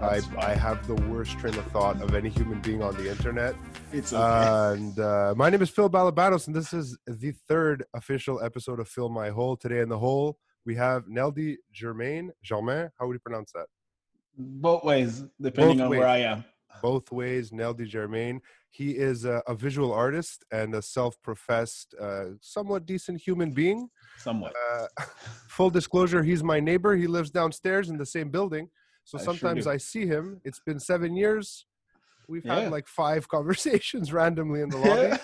I, I have the worst train of thought of any human being on the internet. It's okay. And uh, my name is Phil Balabanos, and this is the third official episode of Fill My Hole. Today in the hole, we have Neldy Germain. Germain, how would you pronounce that? Both ways, depending Both on ways. where I am. Both ways, Neldy Germain. He is a, a visual artist and a self professed, uh, somewhat decent human being. Somewhat. Uh, full disclosure, he's my neighbor. He lives downstairs in the same building. So I sometimes do. I see him. It's been seven years. We've Yeah. had like five conversations randomly in the lobby. yeah.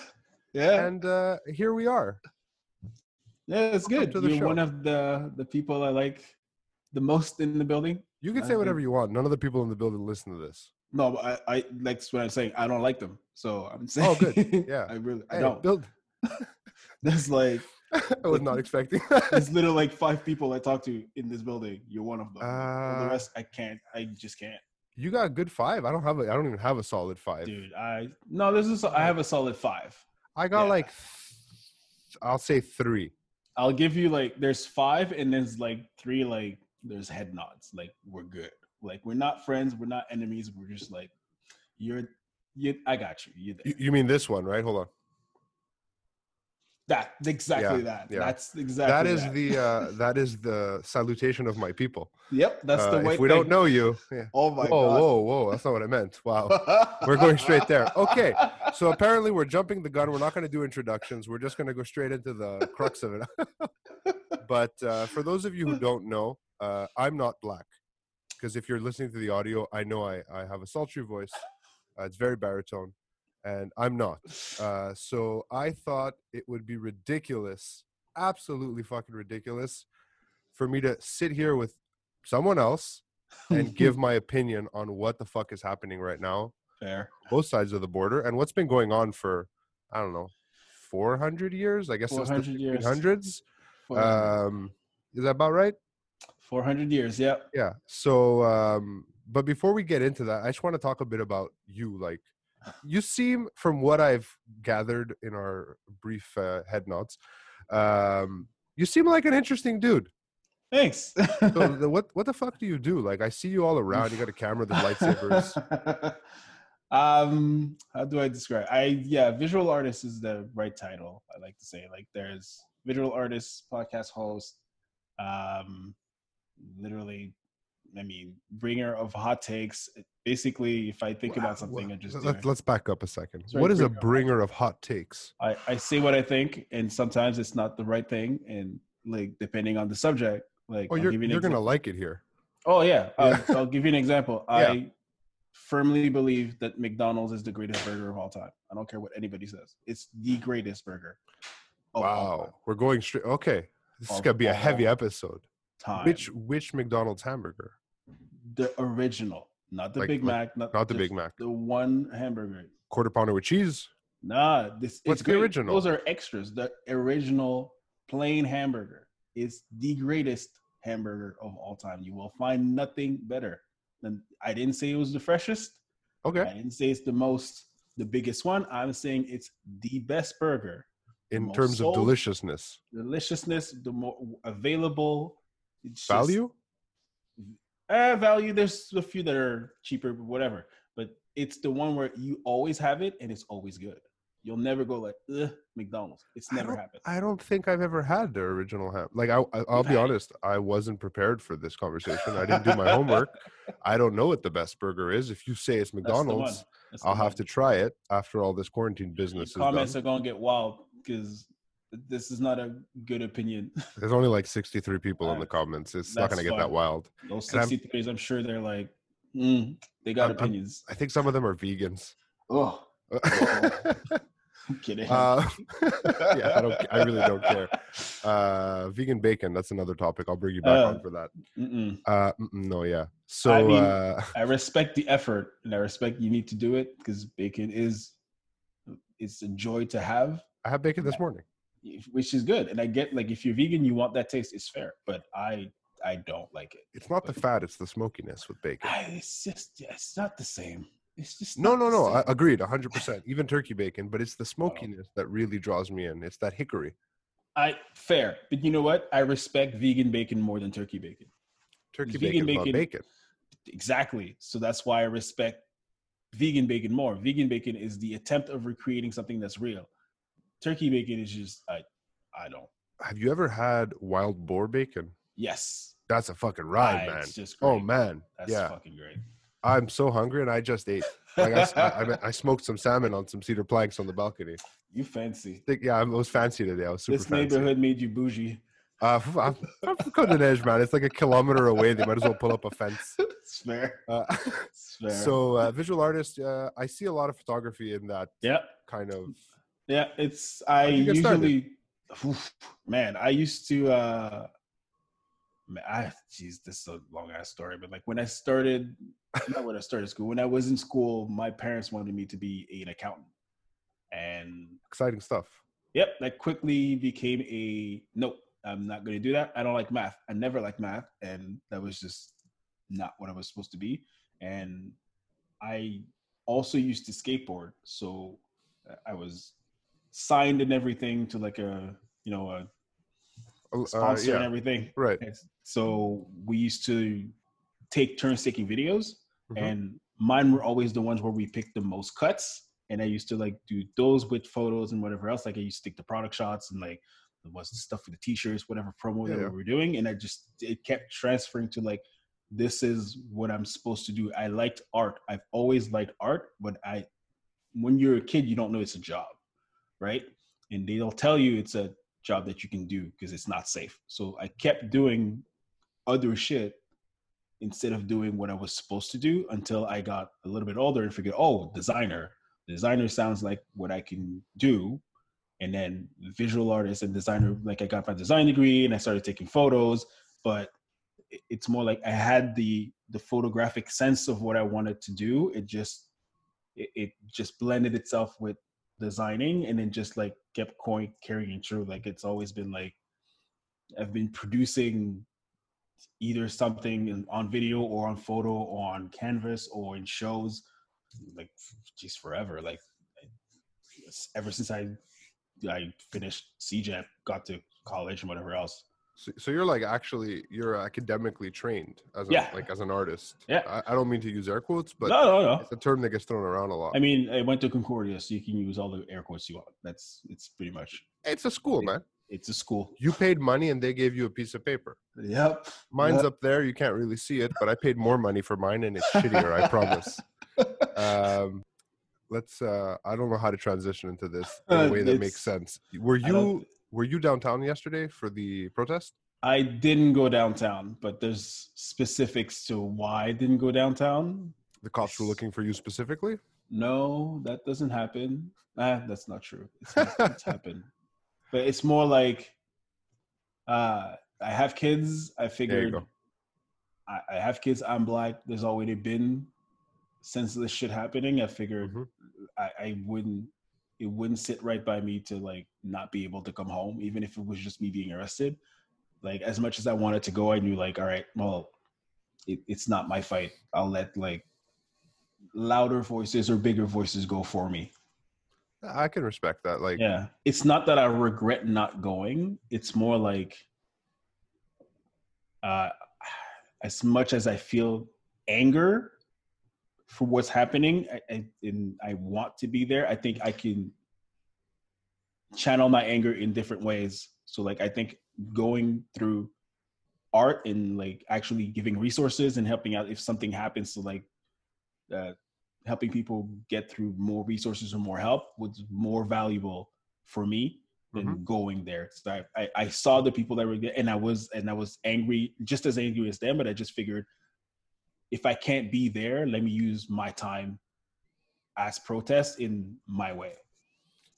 yeah. And uh, here we are. Yeah, it's welcome good. You're show. one of the the people I like the most in the building. You can say whatever you want. None of the people in the building listen to this. No, but I, I that's what I'm saying. I don't like them. So I'm saying Oh, good. Yeah. I really I Hey, don't. Build. There's like I was not expecting there's literally like five people I talk to in this building. You're one of them. All the Uh, rest I can't. I just can't. you got a good five. I don't have a. I don't even have a solid five. Dude, I no, this is I have a solid five. I got Yeah. like, th- I'll say three. I'll give you like there's five and there's like three like there's head nods. Like we're good. Like we're not friends, we're not enemies, we're just like you're you I got you. You. You, you mean this one, right? Hold on. That exactly Yeah, that. yeah. That's exactly that is that. the uh, that is the salutation of my people. Yep, that's the Uh, way if we don't know you, yeah. Oh my whoa, god. whoa, whoa! That's not what I meant. Wow. We're going straight there. Okay, So apparently, we're jumping the gun. We're not going to do introductions. We're just going to go straight into the crux of it. but uh, for those of you who don't know, uh, I'm not black. Because if you're listening to the audio, I know I, I have a sultry voice. Uh, it's very baritone, and I'm not. Uh, so I thought it would be ridiculous, absolutely fucking ridiculous, for me to sit here with someone else and give my opinion on what the fuck is happening right now fair. both sides of the border and what's been going on for I don't know 400 years I guess since the 400 years. 1500s 400, um is that about right 400 years. yeah. yeah so um but before we get into that I just want to talk a bit about you like you seem from what I've gathered in our brief uh, head nods um you seem like an interesting dude Thanks. so the, what what the fuck do you do like I see you all around you got a camera the lightsabers um, how do I describe? I yeah, visual artist is the right title. I like to say like there's visual artist, podcast host, um, literally. I mean, bringer of hot takes. Basically, if I think about something, I just let's, let's back up a second Sorry, what is a bringer of hot bringer of hot takes I, I say what I think, and sometimes it's not the right thing, and like depending on the subject, like Oh, I'll you're, you you're gonna like it here. Oh yeah, Yeah. I'll, I'll give you an example. Yeah. I firmly believe that McDonald's is the greatest burger of all time. I don't care what anybody says. It's the hmm. greatest burger. Wow, we're going straight. Okay, this is gonna be a heavy episode. time. Which which McDonald's hamburger? The original, not the Like- Big Mac, not, Not the Big Mac. the one hamburger. Quarter pounder with cheese. Nah, this What's it's the great. original? Those are extras. The original plain hamburger is the greatest hamburger of all time. You will find nothing better. than I didn't say it was the freshest. Okay, I didn't say it's the most, the biggest one. I'm saying it's the best burger. in terms of deliciousness, Deliciousness, the more available. It's just- value. Uh, value. There's a few that are cheaper, but whatever. But it's the one where you always have it and it's always good. You'll never go like, Ugh, McDonald's. It's never don't- happened. I don't think I've ever had the original ham. Like I, I I'll be honest, I wasn't prepared for this conversation. I didn't do my homework. I don't know what the best burger is. If you say it's one. McDonald's, I'll have to try it after all this quarantine business Comments are gonna get wild because this is not a good opinion. There's only like 63 people in the comments. It's not going to get that wild. Those And I'm- I'm sure they're like, mm, they got I'm- I'm- opinions. I think some of them are vegans. oh, I'm kidding. uh, yeah, I don't. I really don't care. Uh, vegan bacon. That's another topic. I'll bring you back Uh, on for that. Mm-mm. Uh, mm-mm, no, yeah. So I mean- uh, I respect the effort and I respect you need to do it because bacon is it's a joy to have, I had bacon this morning. Which is good. And I get like if you're vegan, you want that taste. It's fair, but I I don't like it. It's not the fat; it's the smokiness with bacon. I, it's just it's not the same. It's just No, no, no. I agreed, hundred percent. Even turkey bacon, but it's the smokiness that really draws me in. It's that hickory. I fair, but you know what? I respect vegan bacon more than turkey bacon. Turkey Vegan bacon- bacon. exactly. So that's why I respect vegan bacon more. Vegan bacon is the attempt of recreating something that's real. Turkey bacon is just I I don't. Have you ever had wild boar bacon? Yes. That's a fucking ride, man. Oh man, That's yeah. fucking great. I'm so hungry and I just ate. Like I, I- I- smoked some salmon on some cedar planks on the balcony. You fancy. Think- Yeah, I was fancy today. I was super This fancy. neighborhood made you bougie. Uh, I'm, I'm from Côte d'Ivoire, man. It's like a kilometer away. They might as well pull up a fence. it's fair. Uh, It's fair. so, uh, visual artist, uh, I see a lot of photography in that yeah, kind of. Yeah. It's I How'd you get started? usually, Oof, man. I used to. uh man, I jeez, this is a long ass story, but like when I started, not when I started school. When I was in school, my parents wanted me to be an accountant, and Exciting stuff. Yep, that quickly became a nope. I'm not going to do that. I don't like math. I never liked math, and that was just not what I was supposed to be. And I also used to skateboard, so uh, I was signed and everything to like a you know a Uh, sponsor and everything. right. So we used to take turns taking videos, Mhm. and mine were always the ones where we picked the most cuts. And I used to like do those with photos and whatever else. Like I used to take the product shots and like was the stuff for the t-shirts, whatever promo that we were doing. And I just it kept transferring to like this is what I'm supposed to do. I liked art. I've always liked art, but I when you're a kid, you don't know it's a job, right? And they'll tell you it's a job that you can do because it's not safe. So I kept doing other shit instead of doing what I was supposed to do until I got a little bit older and figured, oh, designer. Designer sounds like what I can do. And then visual artist and designer, like I got my design degree and I started taking photos, but it's more like I had the the photographic sense of what I wanted to do. It just it, it just blended itself with designing and then just like kept going carrying through. Like it's always been like I've been producing either something in, on video or on photo or on canvas or in shows like just forever like ever since i i finished CEGEP got to college and whatever else So, so you're like actually you're academically trained as a, Yeah. like as an artist. Yeah. I, I don't mean to use air quotes, but no no no it's a term that gets thrown around a lot. i mean i went to concordia so you can use all the air quotes you want that's it's pretty much it's a school, man. it's a school You paid money and they gave you a piece of paper. yep Mine's Yep. up there. You can't really see it, but I paid more money for mine and it's shittier. I promise. Um, let's. Uh, I don't know how to transition into this in a Uh, way that makes sense. Were you were you downtown yesterday for the protest? I didn't go downtown, but there's specifics to why I didn't go downtown. The cops were looking for you specifically. No, that doesn't happen. Ah, that's not true. It's, not, it's happened, but it's more like uh, I have kids. I figured go. I, I have kids. I'm black. There's already been since this shit happening. I figured Mhm. I, I wouldn't. It wouldn't sit right by me to like not be able to come home, even if it was just me being arrested. Like as much as I wanted to go, I knew like, all right, well, it, it's not my fight. I'll let like louder voices or bigger voices go for me. I can respect that. Like, Yeah. It's not that I regret not going. It's more like uh as much as I feel anger for what's happening I, I, and I want to be there, I think I can channel my anger in different ways. So like I think going through art and like actually giving resources and helping out if something happens to like uh, helping people get through more resources or more help was more valuable for me than going there. So I, I, I saw the people that were there and I was and I was angry, just as angry as them, but I just figured if I can't be there, let me use my time as protest in my way.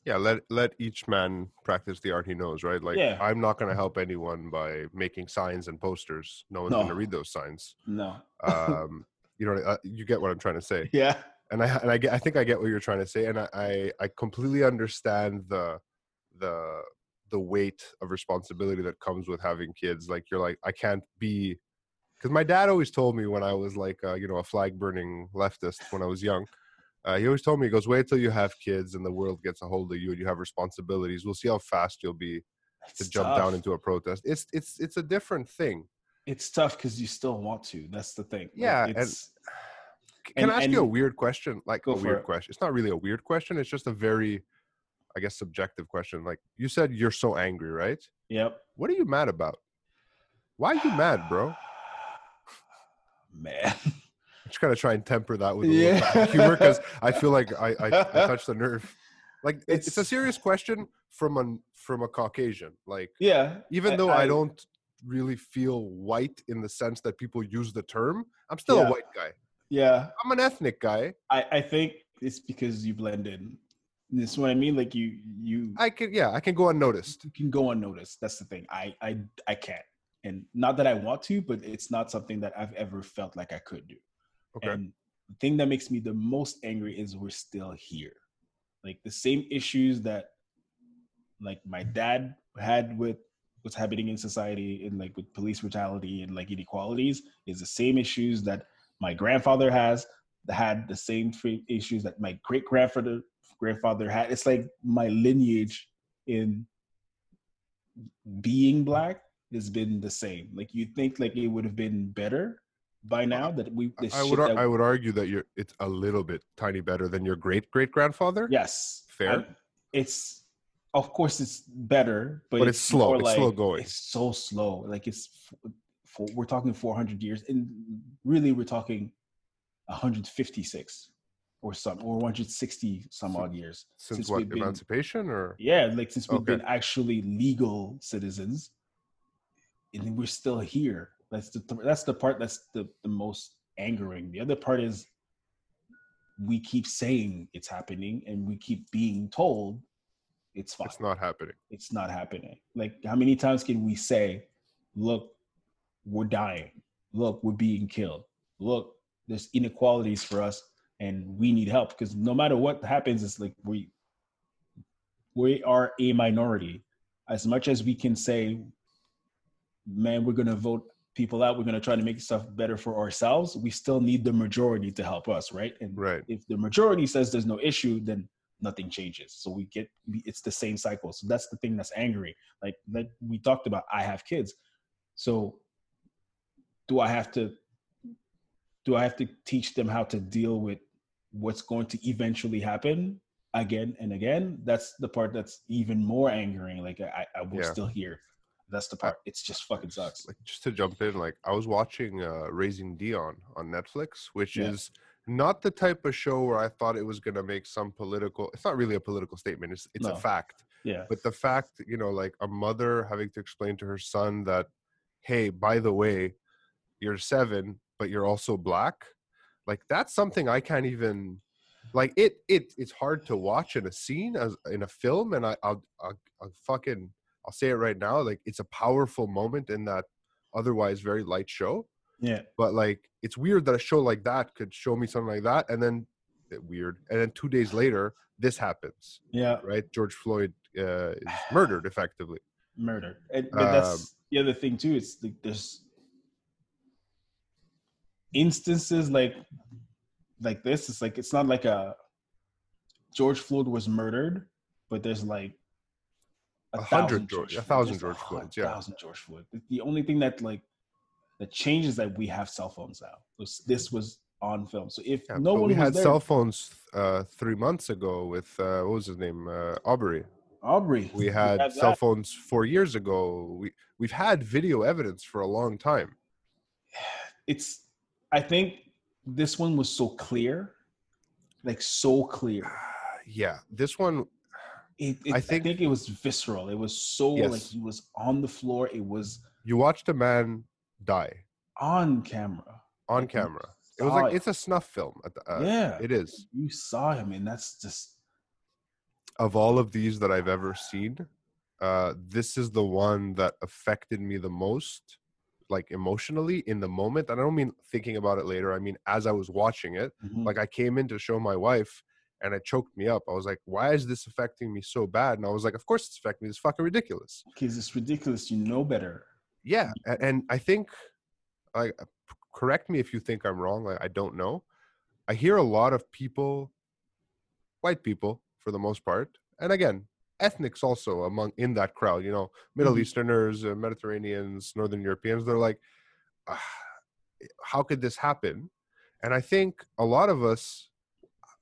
yeah, let let each man practice the art he knows, right? Like, Yeah. I'm not going to help anyone by making signs and posters. No one's going to read those signs. No. Um, you know, uh, you get what I'm trying to say. Yeah. and I and I get I think I get what you're trying to say, and I I, I completely understand the the the weight of responsibility that comes with having kids. Like you're like I can't be because my dad always told me when I was like uh, you know a flag burning leftist when I was young. Uh, he always told me, he goes, wait till you have kids and the world gets a hold of you and you have responsibilities. We'll see how fast you'll be to jump tough. down into a protest. It's it's it's a different thing. it's tough because you still want to. That's the thing. Like, Yeah, and Can And- I ask you a weird question? Like a weird it. question. It's not really a weird question. It's just a very, I guess, subjective question. Like you said, you're so angry, right? yep. What are you mad about? Why are you mad, bro? Man. I'm just gonna try and temper that with a Yeah. little humor because I feel like I, I, I touched the nerve. Like it's, it's a serious question from an from a Caucasian. Like Yeah. even though I, don't really feel white in the sense that people use the term, I'm still a white guy. Yeah. I'm an ethnic guy. I, I think it's because you blend in. This is what I mean. Like you you I can yeah, I can go unnoticed. you can go unnoticed. That's the thing. I I I can't. And not that I want to, but it's not something that I've ever felt like I could do. Okay. And the thing that makes me the most angry is we're still here. Like the same issues that like my dad had with what's happening in society and like with police brutality and like inequalities is the same issues that my grandfather has had the same issues that my great grandfather grandfather had. It's like my lineage in being black has been the same. Like you think like it would have been better by now that we I would I would argue that you're it's a little bit tiny better than your great great grandfather. yes Fair. I'm- it's of course it's better but, But it's slow. more It's slow going. it's so slow like it's for, we're talking 400 years and really we're talking 156 or some or 160 some odd years Since, since what been- emancipation or yeah like since we've Okay. been actually legal citizens and we're still here. That's the that's the part that's the, the most angering. The other part is we keep saying it's happening and we keep being told it's fine. it's not happening. it's not happening. Like how many times can we say look we're dying. Look we're being killed. Look there's inequalities for us and we need help. Because no matter what happens it's like we we are a minority. As much as we can say man we're going to vote people out. We're going to try to make stuff better for ourselves. We still need the majority to help us right? And Right. if the majority says there's no issue then nothing changes. So we get it's the same cycle. So that's the thing that's angry. Like like we talked about i have kids. So do i have to do i have to teach them how to deal with what's going to eventually happen again and again? That's the part that's even more angering. Like i i will Yeah. still hear that's the part it's just fucking sucks Like just to jump in, like I was watching uh Raising Dion on Netflix, which Yeah. is not the type of show where I thought it was gonna make some political it's not really a political statement, it's it's a fact. yeah But the fact, you know, like a mother having to explain to her son that, hey, by the way, you're seven, but you're also black, like that's something I can't even like it it it's hard to watch in a scene as in a film and I I'll, I'll, I'll fucking I'll say it right now like it's a powerful moment in that otherwise very light show yeah but like it's weird that a show like that could show me something like that and then eh, weird and then 2 days later this happens yeah right George Floyd uh, is murdered effectively murder. And, but that's Um, the other thing too. It's like there's instances like like this. It's like it's not like a George Floyd was murdered, but there's like A thousand hundred George- a thousand George hun- Floyds, yeah. thousand George Floyd. The- The only thing that like that changes that we have cell phones now. This, this was on film. So if yeah, no one we was had there, cell phones uh, 3 months ago with uh, what was his name uh, Aubrey Aubrey, we had had cell that. phones 4 years ago we we've had video evidence for a long time it's i think this one was so clear like so clear yeah this one it, it, I I, think- think, it was visceral. It was so like he was on the floor. It was you watched a man die. On camera. On Like, camera. It was like it's a snuff film at the, uh, yeah. it is. You saw him and that's just of all of these that i've ever seen uh this is the one that affected me the most like emotionally in the moment. And i don't mean thinking about it later. I mean as i was watching it mhm. like i came in to show my wife and it choked me up. I was like why is this affecting me so bad? And i was like of course it's affecting me. It's fucking ridiculous. Because it's ridiculous. You know better. Yeah and i think like correct me if you think i'm wrong like, i don't know. I hear a lot of people white people for the most part and again ethnics also among in that crowd you know middle Mhm. easterners uh, mediterraneans northern europeans they're like uh, how could this happen? And I think a lot of us,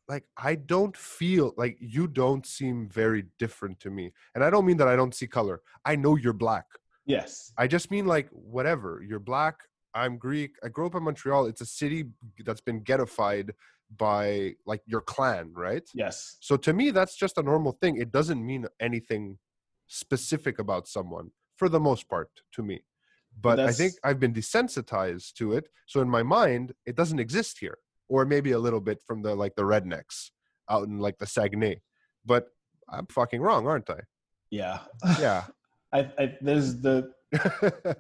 like, I don't feel like you don't seem very different to me. And I don't mean that I don't see color. I know you're black. Yes. I just mean like whatever. You're black. I'm Greek. I grew up in Montreal. It's a city that's been ghettofied by like your clan, right? Yes. So to me, that's just a normal thing. It doesn't mean anything specific about someone for the most part to me. But I think I've been desensitized to it. So in my mind, it doesn't exist here. Or maybe a little bit from the like the rednecks out in like the Saguenay. But I'm fucking wrong, aren't I? Yeah. Yeah. I, I there's the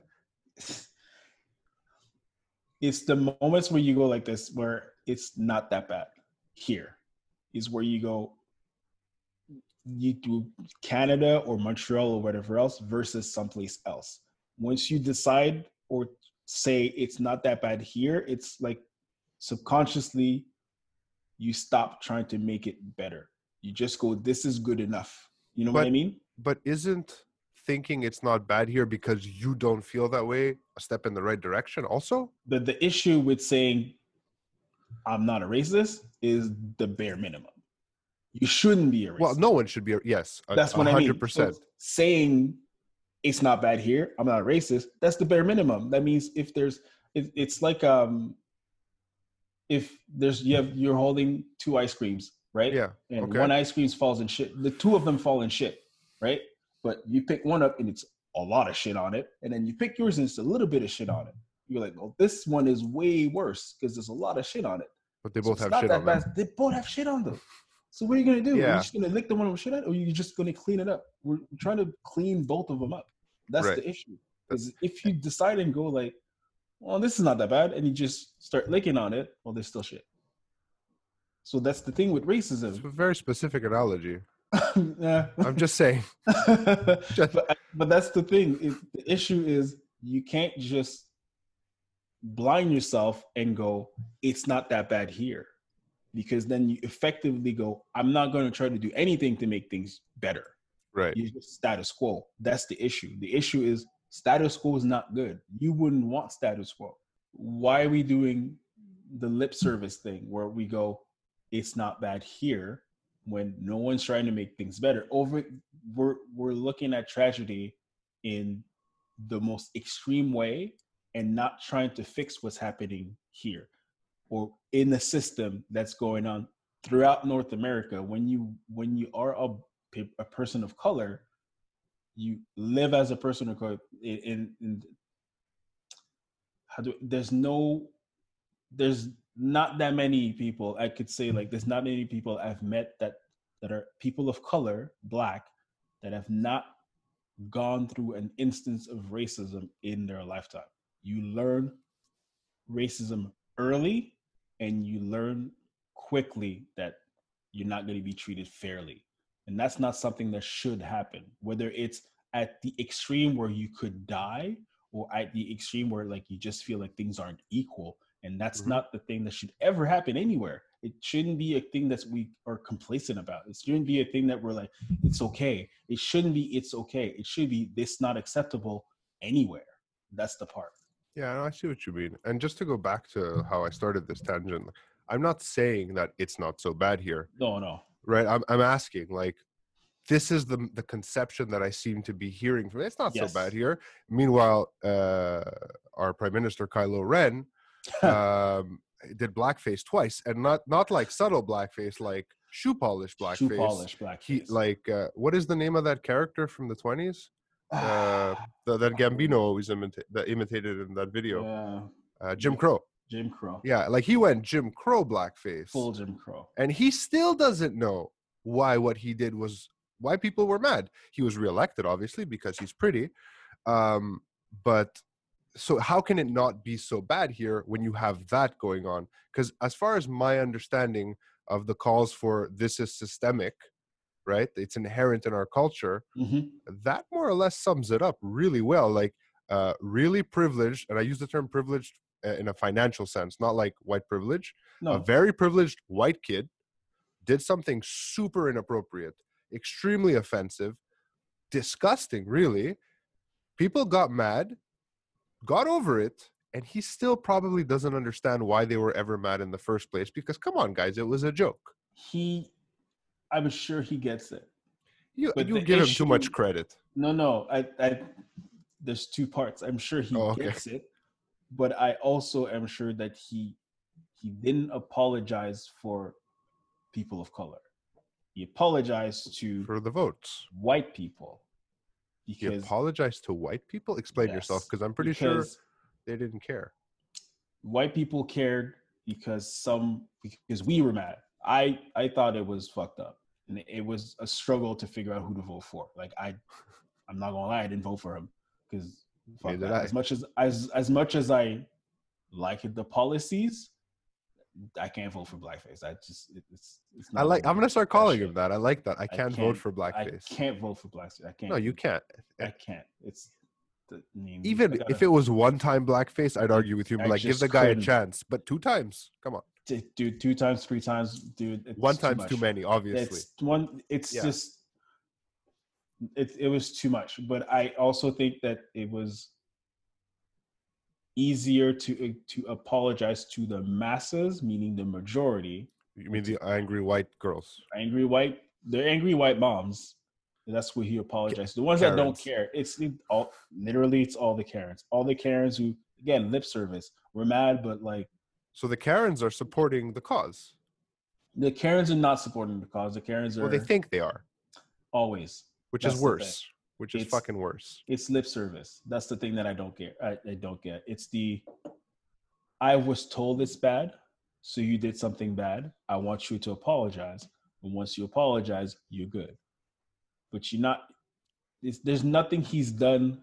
it's the moments where you go like this where it's not that bad here is where you go you do canada or montreal or whatever else versus someplace else once you decide or say it's not that bad here it's like subconsciously you stop trying to make it better you just go this is good enough you know what i mean but isn't thinking it's not bad here because you don't feel that way a step in the right direction also the the issue with saying I'm not a racist is the bare minimum. You shouldn't be a racist. well no one should be a, yes that's a what I mean. So saying it's not bad here, I'm not a racist. That's the bare minimum. That means if there's, it, it's like um, if there's you have you're holding two ice creams, right? yeah and okay. one ice cream falls in shit. The two of them fall in shit, right? But you pick one up and it's a lot of shit on it, and then you pick yours and it's a little bit of shit on it. You're like, well, this one is way worse because there's a lot of shit on it. but they both it's have shit on them bad. They both have shit on them. So what are you gonna do? Are Yeah. you just gonna lick the one with shit on, it, or are you just gonna clean it up? We're trying to clean both of them up. That's Right. the issue. Because if you decide and go like, well, this is not that bad, and you just start licking on it, well, there's still shit. So that's the thing with it's racism. a very specific analogy yeah. i'm just saying Just- but, but that's the thing. If the issue is you can't just blind yourself and go, it's not that bad here. Because then you effectively go, I'm not going to try to do anything to make things better. right You just status quo. That's the issue. The issue is status quo is not good. You wouldn't want status quo. Why are we doing the lip service thing where we go, it's not bad here when no one's trying to make things better? Over we're we're looking at tragedy in the most extreme way and not trying to fix what's happening here or in the system that's going on throughout North America. When you when you are a a person of color, you live as a person of color. In, in, how do there's no there's not that many people I could say like there's not many people I've met that that are people of color, black, that have not gone through an instance of racism in their lifetime. You learn racism early and you learn quickly that you're not going to be treated fairly. And that's not something that should happen, whether it's at the extreme where you could die or at the extreme where like you just feel like things aren't equal. And that's Mhm. not the thing that should ever happen anywhere. It shouldn't be a thing that we are complacent about. It shouldn't be a thing that we're like, it's okay. It shouldn't be, it's okay. It should be, this not acceptable anywhere. That's the part. Yeah, I see what you mean. And just to go back to how I started this tangent, I'm not saying that it's not so bad here, No, no. Right? I'm I'm asking like this is the the conception that I seem to be hearing from it's not Yes. so bad here. Meanwhile, uh our prime minister Kylo Ren um did blackface twice and not not like subtle blackface like shoe polish blackface. Shoe polish black. He like uh, what is the name of that character from the 20s? uh, The, that Gambino always imita- that imitated in that video. yeah. Uh, Jim Crow. Jim Crow. Yeah, like he went Jim Crow blackface, Full Jim Crow. and he still doesn't know why what he did was why people were mad. He was reelected, obviously, because he's pretty. Um, but so how can it not be so bad here when you have that going on? Because as far as my understanding of the calls for this is systemic, right? It's inherent in our culture. hmm That more or less sums it up really well. Like uh, really privileged, and I use the term privileged in a financial sense, not like white privilege No. a very privileged white kid did something super inappropriate, extremely offensive, disgusting, really. People got mad, got over it, and he still probably doesn't understand why they were ever mad in the first place. Because come on, guys, it was a joke. He, I'm sure he gets it. You But you give him too much credit. No, no. I, I, there's two parts. I'm sure he Oh, okay. gets it, but I also am sure that he, he didn't apologize for people of color. He apologized to for the votes. white people He apologized to white people. Explain yourself, because I'm pretty sure they didn't care. white people cared because some because we were mad. I I thought it was fucked up, and it, it was a struggle to figure out who to vote for. Like I, I'm not gonna lie, I didn't vote for him because Did I. as much as as as much as I like the policies, I can't vote for blackface. I just it, it's, it's I like. I'm gonna start calling him that. I like that. I I can't vote can't- for blackface. I can't vote for blackface. I can't. No, you can't. I can't. It's the, I mean, Even if gotta- it was one time blackface, I'd argue with you. I like, give the guy a couldn't. chance. But two times, come on. dude, two times, three times, dude. It's One time's too much. many, obviously. It's one. It's Yeah. just. It it was too much, but I also think that it was easier to uh, to apologize to the masses, meaning the majority, You mean the angry white girls? angry white, the angry white moms. That's what he apologized. The ones that don't care, it's all literally it's all the Karens, all the Karens who again lip service. We're mad, but like So the Karens are supporting the cause. the Karens are not supporting the cause. The Karens are Well, they think they are, always. Which That's is worse. Which is It's- fucking worse. it's lip service. That's the thing that I don't get. I, I don't get. It's the I was told it's bad, so you did something bad. I want you to apologize. And once you apologize, you're good. But you're not. It's, there's nothing he's done.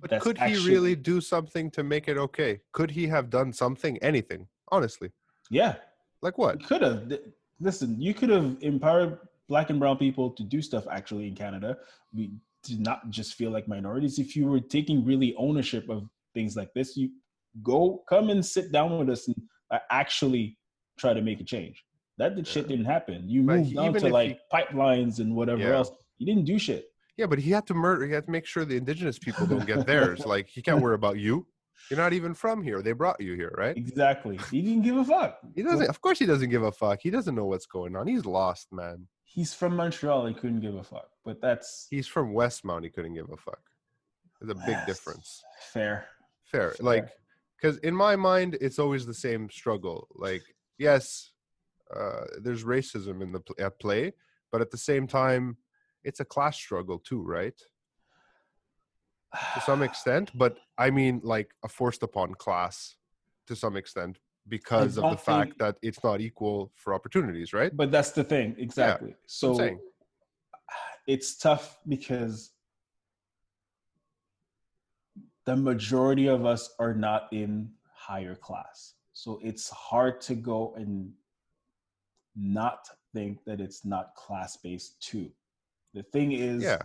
But could he actually- really do something to make it okay? Could he have done something? Anything? Honestly, Yeah, like what? could have. Listen, you could have empowered black and brown people to do stuff. Actually, in Canada, we did not just feel like minorities. If you were taking really ownership of things like this, you go come and sit down with us and uh, actually try to make a change. That did shit didn't happen. You moved on to like he- pipelines and whatever Yeah. else. You didn't do shit. Yeah, but he had to murder. He had to make sure the indigenous people don't get theirs. like he can't worry about you. You're not even from here. They brought you here, right? Exactly. He didn't give a fuck. He doesn't. Of course, he doesn't give a fuck. He doesn't know what's going on. He's lost, man. He's from Montreal. He couldn't give a fuck. But that's He's from Westmount. He couldn't give a fuck. There's a big difference. Fair. Fair, Fair. like, because in my mind, it's always the same struggle. Like, yes, uh, there's racism in the pl- at play, but at the same time, it's a class struggle too, right? To some extent, but I mean, like a forced upon class to some extent because of the fact that it's not equal for opportunities, right? But that's the thing, exactly. So it's tough because the majority of us are not in higher class. So it's hard to go and not think that it's not class based too. The thing is, Yeah.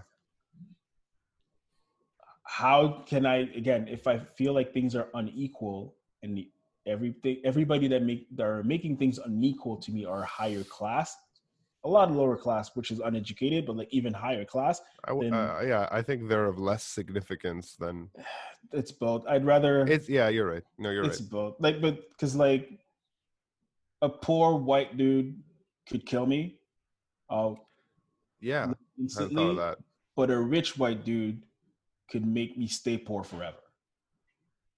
how can I again if I feel like things are unequal and the, everything everybody that make that are making things unequal to me are higher class, a lot of lower class, which is uneducated, but like even higher class, I uh, yeah, I think they're of less significance than it's both. I'd rather it's. Yeah, you're right. No, you're it's right. It's both. Like, but because like a poor white dude could kill me, I'll Yeah, I instantly. thought of that. But a rich white dude could make me stay poor forever.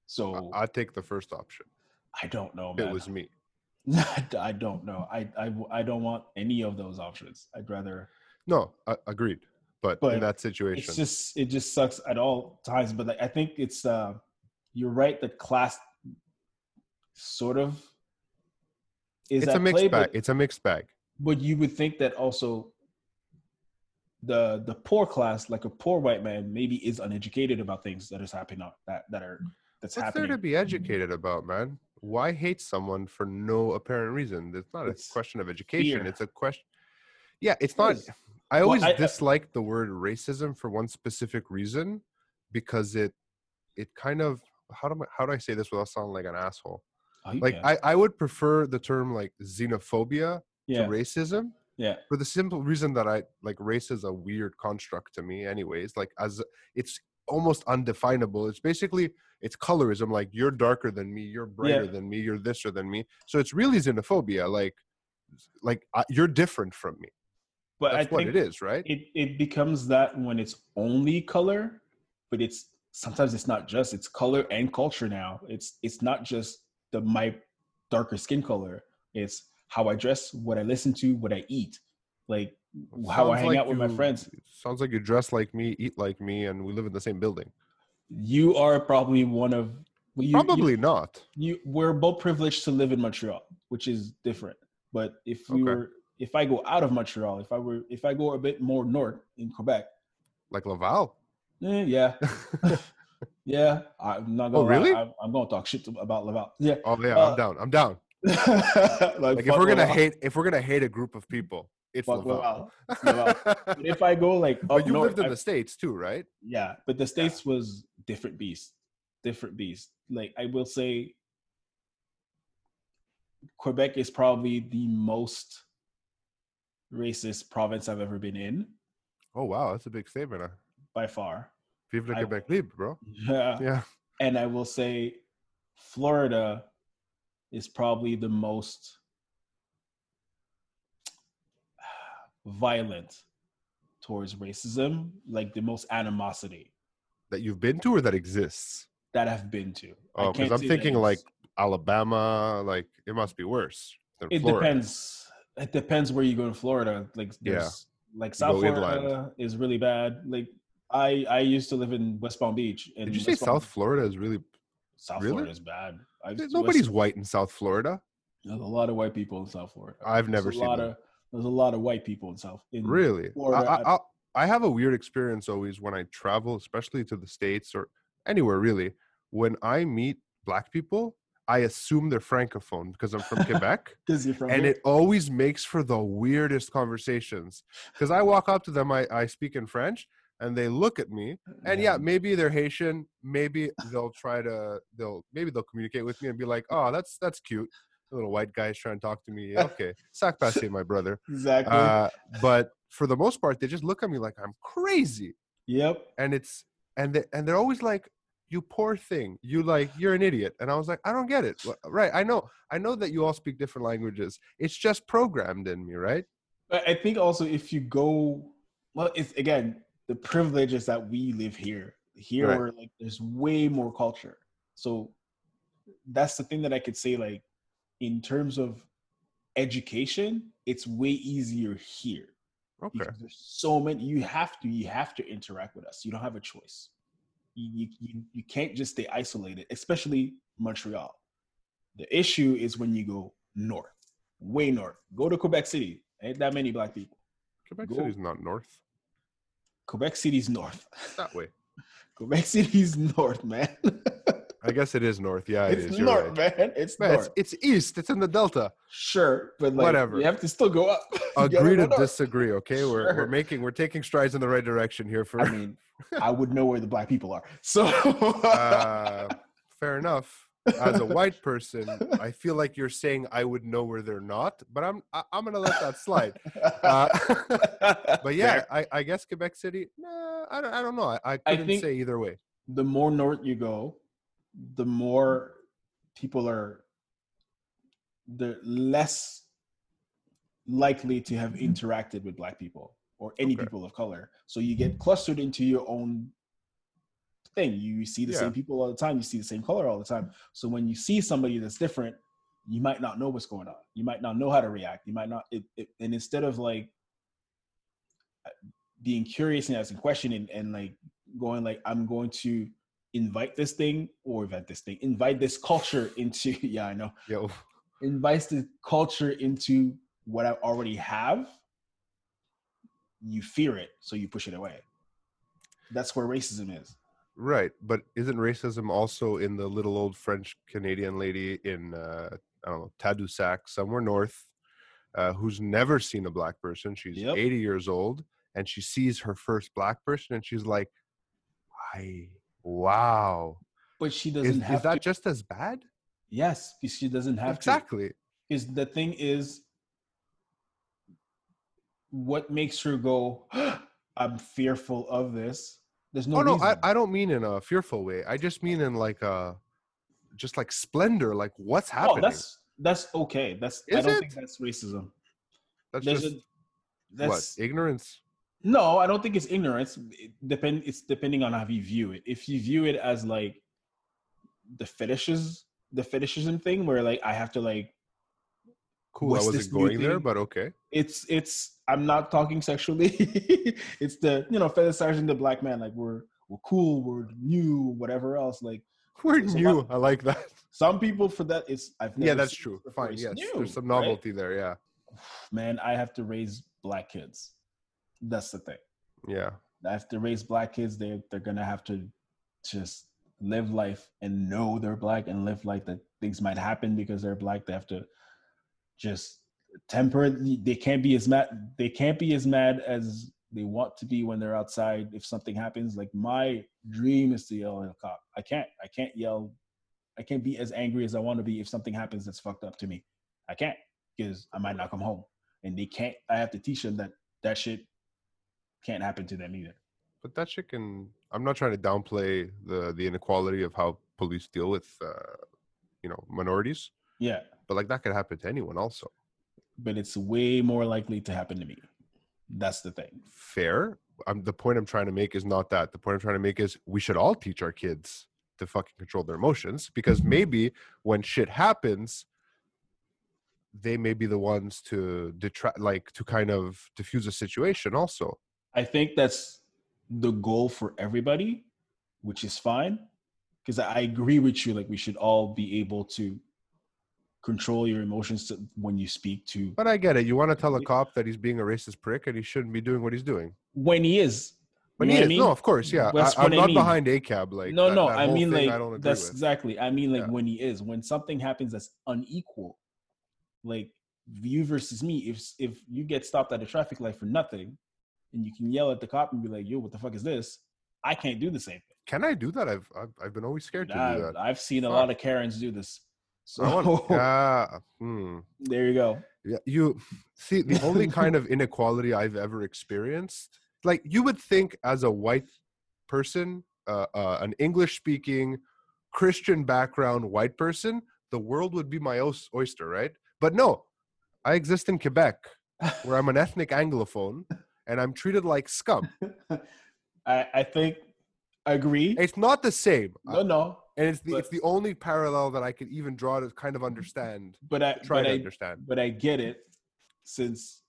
So I- I'd take the first option. I don't know, man. it was me. I don't know. I, I I don't want any of those options. I'd rather. No, I, agreed. But, But in that situation, It's just it just sucks at all times. But like I think it's uh you're right that class sort of is it's a mixed play, bag. but, It's a mixed bag. but you would think that also the the poor class, like a poor white man, maybe is uneducated about things that is happening that that are that's happening. What's there to be educated about, man? Why hate someone for no apparent reason? It's not It's a question of education. fear. It's a question. Yeah, it's not. I always I- dislike the word racism for one specific reason, because it it kind of how do I, how do I say this without sounding like an asshole? Oh, Like can. I, I would prefer the term like xenophobia yeah, to racism yeah, for the simple reason that I like race is a weird construct to me, anyways. Like as it's almost undefinable. It's basically it's colorism. Like you're darker than me, you're brighter Yeah. than me, you're thisser than me. So it's really xenophobia. Like like uh, you're different from me. But That's I what think it is, right? it it becomes that when it's only color, but it's sometimes it's not just it's color and culture now. It's it's not just the my darker skin color. It's how I dress, what I listen to, what I eat, like how I hang like out with my friends. Sounds like you dress like me, eat like me, and we live in the same building. You are probably one of you, you- Probably not. you we're both privileged to live in Montreal, which is different. But if we Okay. were if I go out of Montreal, if I were if I go a bit more north in Quebec, Like Laval. eh, yeah, yeah, I'm not Oh, gonna lie, really? I'm, I'm gonna talk shit about Laval. Yeah, oh yeah, Uh, I'm down. I'm down. like, Like if we're gonna Laval, hate if we're gonna hate a group of people, it's fuck Laval. Laval. If I go like but you north, lived in I- the states too, right? yeah, but the states was different beast, different beast. Like I will say, Quebec is probably the most racist province I've ever been in Oh wow, that's a big statement. Huh? by far. Vive le Québec libre, bro. Yeah. Yeah. And I will say Florida is probably the most violent towards racism, like the most animosity That you've been to or that exists? that I've been to. Oh, because I'm thinking like Alabama, like it must be worse it Florida. depends. It depends where you go in Florida. Like Yeah. there's like South go inland. Florida is really bad. Like I I used to live in West Palm Beach. And Did you say Palm- South Florida is really? South really? Florida is bad. I've, There's- West- Nobody's white in South Florida. There's a lot of white people in South Florida. I've There's never a seen lot them. of there's a lot of white people in South. In, Really? I, Florida, I, I, I have a weird experience always when I travel, especially to the states or anywhere really. When I meet black people, I assume they're francophone because I'm from Quebec. You're from and here. it always makes for the weirdest conversations because i walk up to them I, I speak in french and they look at me and yeah maybe they're haitian maybe they'll try to they'll maybe they'll communicate with me and be like oh that's that's cute little white guy's trying to talk to me okay sac passé my brother exactly. uh, but for the most part they just look at me like i'm crazy yep. and it's and they, and they're always like you poor thing you like you're an idiot and i was like i don't get it right i know i know that you all speak different languages it's just programmed in me right But I think also if you go, well, it's again the privilege is that we live here. Here, Right. where like there's way more culture. So that's the thing that I could say. Like in terms of education, it's way easier here okay because there's so many. You have to. You have to interact with us. You don't have a choice. You you you, can't just stay isolated, especially Montreal. The issue is when you go north, way north. Go to Quebec City. Ain't that many black people. quebec go- city's not north Quebec City's north. that way Quebec City's north, man. i guess it is north yeah it it's north, right. man. It's Man, north. it's, it's east it's in the delta sure, but like, Whatever. You have to still go up. Agree to disagree okay we're, we're making we're taking strides in the right direction here for I mean, I would know where the black people are. So uh, fair enough as a white person i feel like you're saying i would know where they're not but i'm I, i'm gonna let that slide uh, but yeah I, I guess quebec city nah, I, don't, I don't know i, I I couldn't think- say either way the more north you go, the more people are the less likely to have mm-hmm. interacted with black people or any Okay. people of color. So you get clustered into your own thing. You see the Yeah. same people all the time, you see the same color all the time. So when you see somebody that's different, you might not know what's going on. You might not know how to react. You might not it, it, and instead of like uh, being curious and asking question and, and like going like i'm going to invite this thing or invite this thing invite this culture into yeah i know. Yo, invites the culture into what i already have. You fear it so you push it away. That's where racism is. Right but isn't racism also in the little old french canadian lady in uh i don't know tadoussac somewhere north uh, who's never seen a black person. She's Yep. 80 years old and she sees her first black person and she's like i wow but she doesn't is have that to just as bad yes because she doesn't have to exactly is the thing is what makes her go ah, i'm fearful of this There's no. oh no, I. I don't mean in a fearful way. I just mean in like a, just like splendor. Like what's happening? Oh, happening? that's that's okay. That's I Is don't it? think that's racism. That's There's just a, that's what ignorance. No, I don't think it's ignorance. It depend. It's depending on how you view it. If you view it as like the fetishes, the fetishism thing, where like I have to like Cool. I wasn't going there, but okay. it's it's I'm not talking sexually. it's the you know fetishizing the black man like we're we're cool, we're new, whatever else. Like We're new. lot- I like that. some people for that it's I've never Yeah, that's true. Fine. Yes, new, there's some right? novelty there. Yeah. Man, I have to raise black kids. That's the thing. Yeah. I have to raise black kids. They they're gonna have to just live life and know they're black and live like that things might happen because they're black. They have to just temper. They can't be as mad. They can't be as mad as they want to be when they're outside. If something happens, like my dream is to yell at a cop. I can't. I can't yell. I can't be as angry as I want to be if something happens that's fucked up to me. I can't because I might not come home, and they can't. I have to teach them that that shit can't happen to them either. But that shit can. I'm not trying to downplay the the inequality of how police deal with, uh, you know, minorities. Yeah, But like that could happen to anyone. Also, but it's way more likely to happen to me. That's the thing. fair. Um, the point I'm trying to make is not that. The point I'm trying to make is we should all teach our kids to fucking control their emotions because maybe when shit happens, they may be the ones to detract, like to kind of diffuse a situation. Also, I think that's the goal for everybody, which is fine. Because I agree with you. Like we should all be able to control your emotions to, when you speak to but I get it. You want to tell a cop that he's being a racist prick and he shouldn't be doing what he's doing. when he is. When he is, I no, of course, yeah. That's I, am what I not mean. behind ACAB. Like no, that- no. that I mean, like I that's with. exactly. I mean, like Yeah. when he is. When something happens that's unequal, like you versus me. If if you get stopped at a traffic light for nothing, and you can yell at the cop and be like, "Yo, what the fuck is this?" I can't do the same thing. Can I do that? I've I've, I've been always scared to do I've, that. I've seen a lot of Karens do this. So want, yeah, hmm. there you go. Yeah, you see the only kind of inequality I've ever experienced. Like you would think, as a white person, uh, uh, an English-speaking, Christian background white person, the world would be my oyster, right? But no, I exist in Quebec, where I'm an ethnic Anglophone, and I'm treated like scum. I, I think I agree. It's not the same, No, no, and it's the but- it's the only parallel that I could even draw to kind of understand, but I try but to I, understand. but I get it since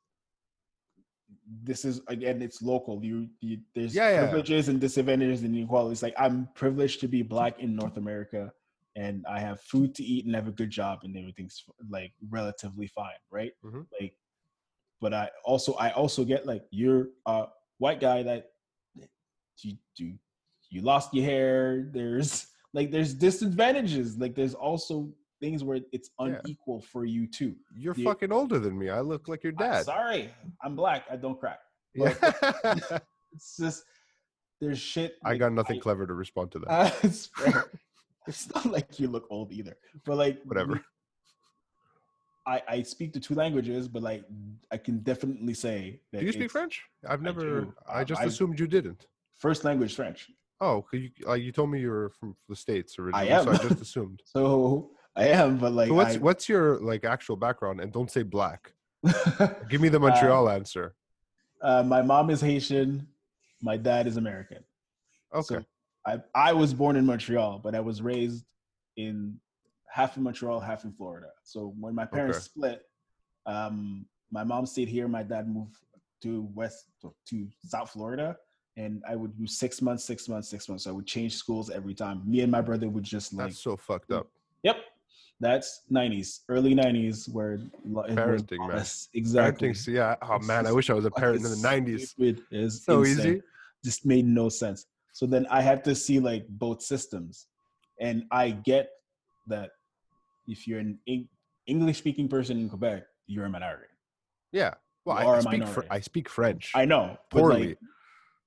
this is again it's local. You, you there's Yeah, yeah. privileges and disadvantages and inequalities. Like I'm privileged to be black in North America, and I have food to eat and have a good job, and everything's like relatively fine, right? Mhm. Like, but I also I also get like you're a white guy that you do you lost your hair. There's like there's disadvantages. Like there's also things where it's Yeah. unequal for you too. You're the- fucking older than me. I look like your I'm dad. sorry, I'm black. I don't crack. Yeah. It's just there's shit. I got nothing I- clever to respond to that. Uh, it's it's not like you look old either, but like Whatever. I I speak the two languages, but like I can definitely say that Do you speak French? I've never. do. I, Um, just I- assumed you didn't. First language French. Oh, you, uh, you told me you were from the states originally, I am. so I just assumed. So I am, but like so what's I, what's your like actual background? And don't say black. Give me the Montreal answer. uh, my mom is Haitian. My dad is American. Okay. So I I was born in Montreal, but I was raised in half in Montreal, half in Florida. So when my parents Okay. split, um, my mom stayed here. My dad moved to west to, South Florida, and I would do six months, six months, six months. So I would change schools every time. Me and my brother would just like, That's so fucked up. yep. That's '90s, early '90s, where it Parenting, man. Exactly. Parenting, so yeah. Oh man, I wish I was a parent in the '90s. It's So insane easy. just made no sense. So then I had to see like both systems, and I get that if you're an English speaking person in Quebec, you're a minority. Yeah. Well, I, I speak. Fr- I speak French. I know, but Poorly. like,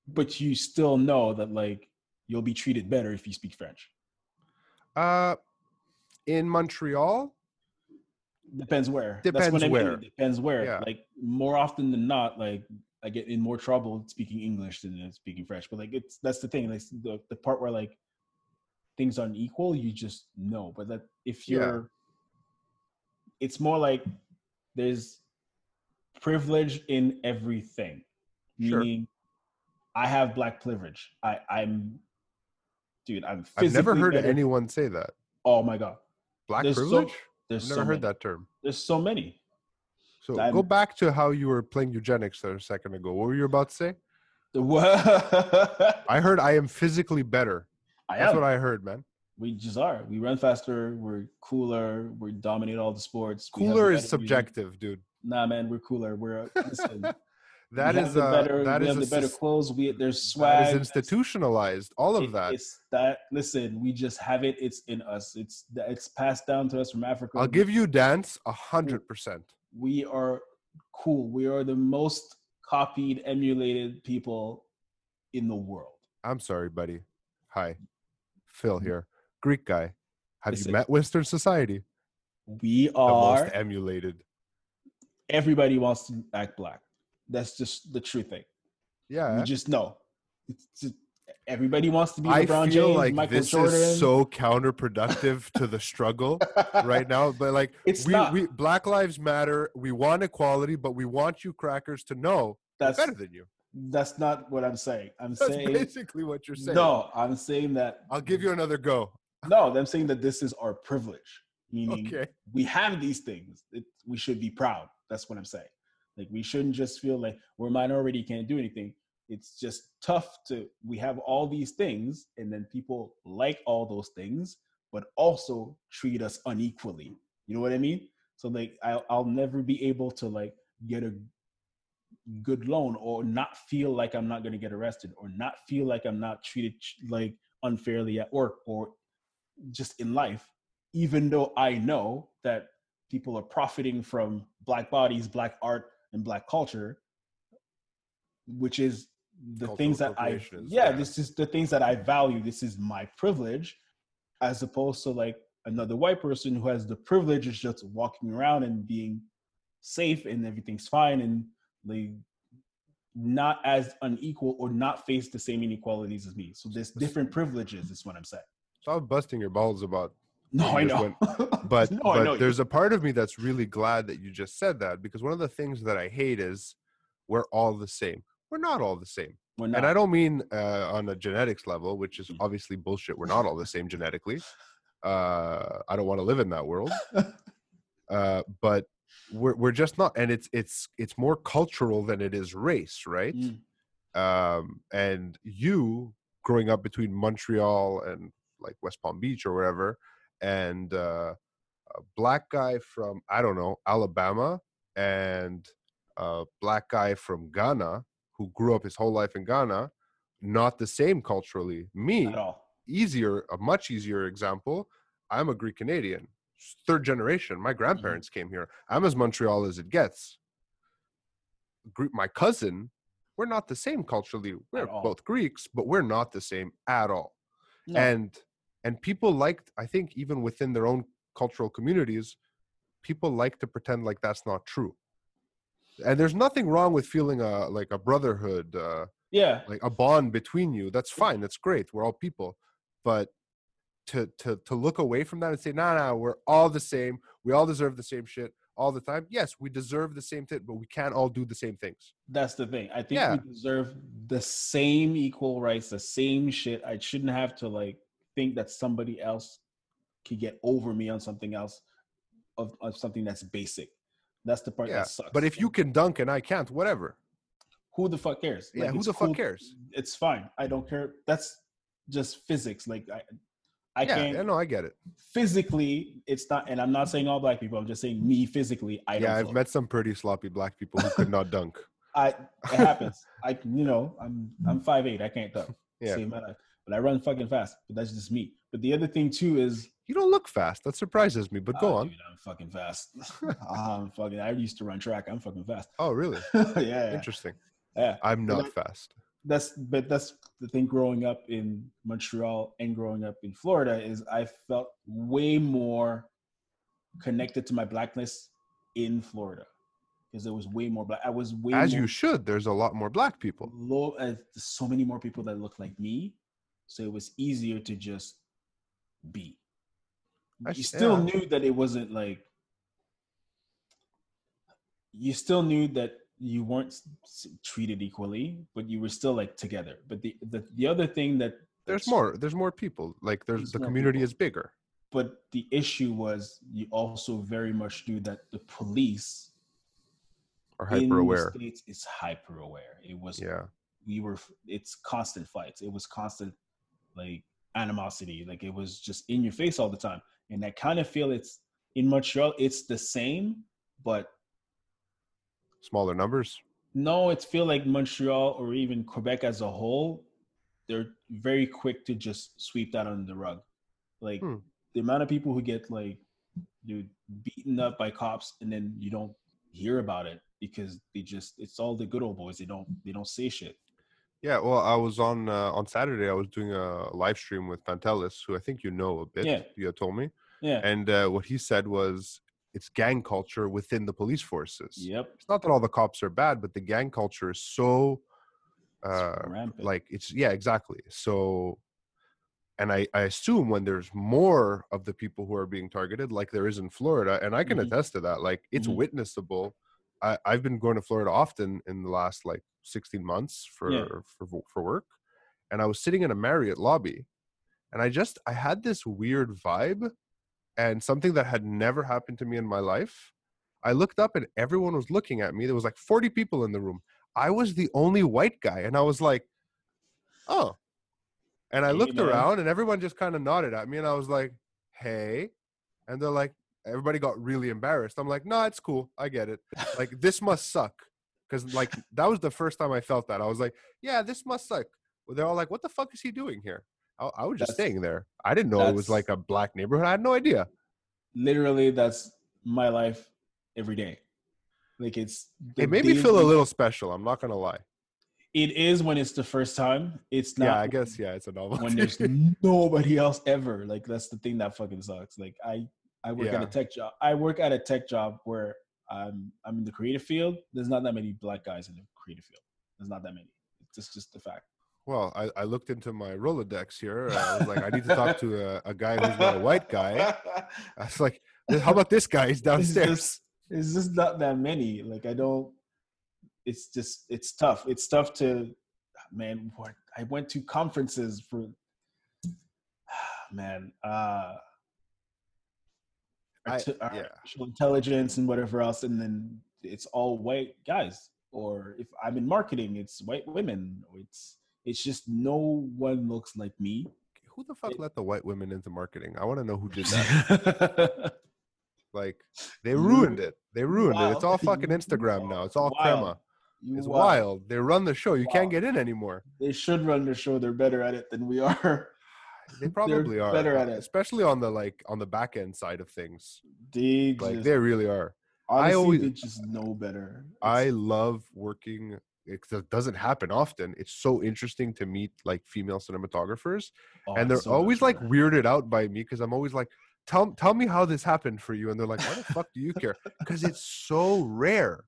but you still know that like you'll be treated better if you speak French. Uh, in Montreal, Depends where. Depends what I mean. where. Depends where. Yeah. Like more often than not, like I get in more trouble speaking English than speaking French. But like it's that's the thing. Like the, the part where like things are unequal, you just know. But that if you're it's more like there's privilege in everything. Sure. Meaning I have black privilege. I, I'm dude, I'm I've never heard better- anyone say that. Oh my god. Black There's so- privilege? There's I've so never heard many. that term. There's so many. So I'm- go back to how you were playing eugenics there a second ago. What were you about to say? The what? I heard I am physically better. I That's am. what I heard, man. We just are. We run faster. We're cooler. We dominate all the sports. Cooler is subjective, dude. Nah, man, we're cooler. We're listen. That is the uh, better. that we is have the better clothes. We there's that swag. is institutionalized. All of It- that. It's that. Listen, we just have it. It's in us. It's it's passed down to us from Africa. I'll give you dance a hundred percent. we are cool. We are the most copied, emulated people in the world. I'm sorry, buddy. Hi, Phil mm-hmm. here, Greek guy. Have Listen. you met Western society? We are The most emulated. everybody wants to act black. That's just the true thing. Yeah, We just know. It's just, everybody wants to be I LeBron feel James, like Michael this Jordan. is so counterproductive to the struggle right now. But like, It's we, not. we Black Lives Matter. We want equality, but we want you crackers to know That's better than you. That's not what I'm saying. I'm That's saying basically what you're saying. no. I'm saying that I'll give you another go. no. I'm saying that this is our privilege. Meaning Okay. we have these things. It, we should be proud. That's what I'm saying. Like we shouldn't just feel like we're minority, can't do anything. It's just tough to. We have all these things, and then people like all those things, but also treat us unequally. You know what I mean? So like, I'll, I'll never be able to like get a good loan or not feel like I'm not going to get arrested or not feel like I'm not treated like unfairly at work or just in life, even though I know that people are profiting from black bodies, black art, and black culture, which is the Cultural things that I is yeah, this is the things that I value. This is my privilege, as opposed to like another white person who has the privilege of just walking around and being safe and everything's fine and like not as unequal or not face the same inequalities as me. So there's different privileges, is what I'm saying. Stop busting your balls about No, I know. but no, I know. but there's a part of me that's really glad that you just said that because one of the things that I hate is we're all the same. We're not all the same, We're and. I don't mean uh, on a genetics level, which is Mm. obviously bullshit. We're not all the same genetically. Uh, I don't want to live in that world. Uh, but we're we're just not, and it's it's it's more cultural than it is race, right? Mm. um, and you growing up between Montreal and like West Palm Beach or wherever, and uh, a black guy from I don't know Alabama and a black guy from Ghana who grew up his whole life in Ghana, not the same culturally. Me, at all. easier, a much easier example. I'm a Greek Canadian, third generation. My grandparents came here. I'm as Montreal as it gets. Group, My cousin, we're not the same culturally. We're both Greeks, but we're not the same at all. No. And and people liked, I think, even within their own cultural communities, people like to pretend like that's not true. And there's nothing wrong with feeling a like a brotherhood. Uh, yeah, like a bond between you that's fine that's great we're all people but to to to look away from that and say nah nah we're all the same we all deserve the same shit all the time yes we deserve the same thing but we can't all do the same things that's the thing. I think Yeah. we deserve the same equal rights, the same shit. I shouldn't have to like think that somebody else could get over me on something else of, of something that's basic. That's the part yeah that sucks. but if you can dunk and i can't whatever who the fuck cares? yeah who the cool- fuck cares It's fine. I don't care. That's just physics. Like I, I yeah can't no i get it physically. It's not, and I'm not saying all black people. I'm just saying me physically. I don't. yeah i've float. met some pretty sloppy black people who could not dunk I it happens. I you know I'm I'm five eight. I can't dunk. Yeah. Life. But I run fucking fast. But that's just me. But the other thing too is you don't look fast that surprises me but go ah, on dude, I'm fucking fast. I'm fucking. I used to run track. I'm fucking fast. oh really yeah, yeah, interesting yeah. i'm not like- fast That's but that's the thing. Growing up in Montreal and growing up in Florida is I felt way more connected to my blackness in Florida. because there was way more black. I was way As more you should. There's a lot more black people. low. Uh, so many more people that look like me, so it was easier to just be. I you still yeah. knew that it wasn't like. You still knew that you weren't treated equally, but you were still like together. But the the, the other thing that There's more. There's more people. Like there's There's the community people. is bigger. but the issue was you also very much knew that the police are hyper aware. states is hyper aware. It was Yeah. we were it's constant fights. It was constant like animosity. Like it was just in your face all the time. And I kind of feel it's in Montreal. It's the same, but Smaller numbers. no, it's feel like Montreal or even Quebec as a whole. They're very quick to just sweep that under the rug. Like Hmm. the amount of people who get like dude beaten up by cops and then you don't hear about it because they just it's all the good old boys. They don't they don't say shit. Yeah, well, I was on uh, on Saturday. I was doing a live stream with Pantelis, who I think you know a bit. Yeah. You told me, Yeah. and uh, what he said was it's gang culture within the police forces. Yep. It's not that all the cops are bad, but the gang culture is so, uh, rampant. like it's yeah, exactly. So, and I I assume when there's more of the people who are being targeted, like there is in Florida, and I can Mhm. attest to that. Like it's Mhm. witnessable. I, I've been going to Florida often in the last like 16 months for, Yeah. for for work, and I was sitting in a Marriott lobby, and I just I had this weird vibe, and something that had never happened to me in my life. I looked up and everyone was looking at me. There was like 40 people in the room. I was the only white guy, and I was like, oh. And I looked around, and everyone just kind of nodded at me, and I was like, hey. And they're like, everybody got really embarrassed. I'm like, no, it's cool. I get it. Like, this must suck. Because, like, that was the first time I felt that. I was like, yeah, this must suck. Well, they're all like, what the fuck is he doing here? I, I was just That's- staying there. I didn't know it was like a black neighborhood. I had no idea. Literally, that's my life every day. Like it's It made me feel a little special. I'm not going to lie. It is when it's the first time. It's not. yeah, I guess, yeah, it's a novel. when there's nobody else ever. Like that's the thing that fucking sucks. Like I I work at a tech job. I work at a tech job where I'm I'm in the creative field. There's not that many black guys in the creative field. There's not that many. It's just just the fact. Well, I, I looked into my Rolodex here. Uh, I was like, I need to talk to a, a guy who's not a white guy. I was like, how about this guy? He's It's downstairs. just, it's just not that many. Like I don't. It's just it's tough. It's tough to, man. What I went to conferences for. Man, uh, I- yeah. intelligence and whatever else, and then it's all white guys. Or if I'm in marketing, it's white women. Or it's it's just no one looks like me. Who the fuck It- let the white women into marketing? I want to know who did that. like, they ruined it. They ruined it. It's all fucking Instagram now. It's all Wow. crema. You It's wow. wild. They run the show. You can't get in anymore. They should run the show. They're better at it than we are. They probably are. better at it. Especially on the like on the back end side of things. They Like just, they really are. honestly, always- they just know better. I love working. It doesn't happen often. It's so interesting to meet like female cinematographers, oh, and they're so always like weirded out by me because I'm always like, "Tell tell me how this happened for you," and they're like, "Why the fuck do you care?" Because it's so rare.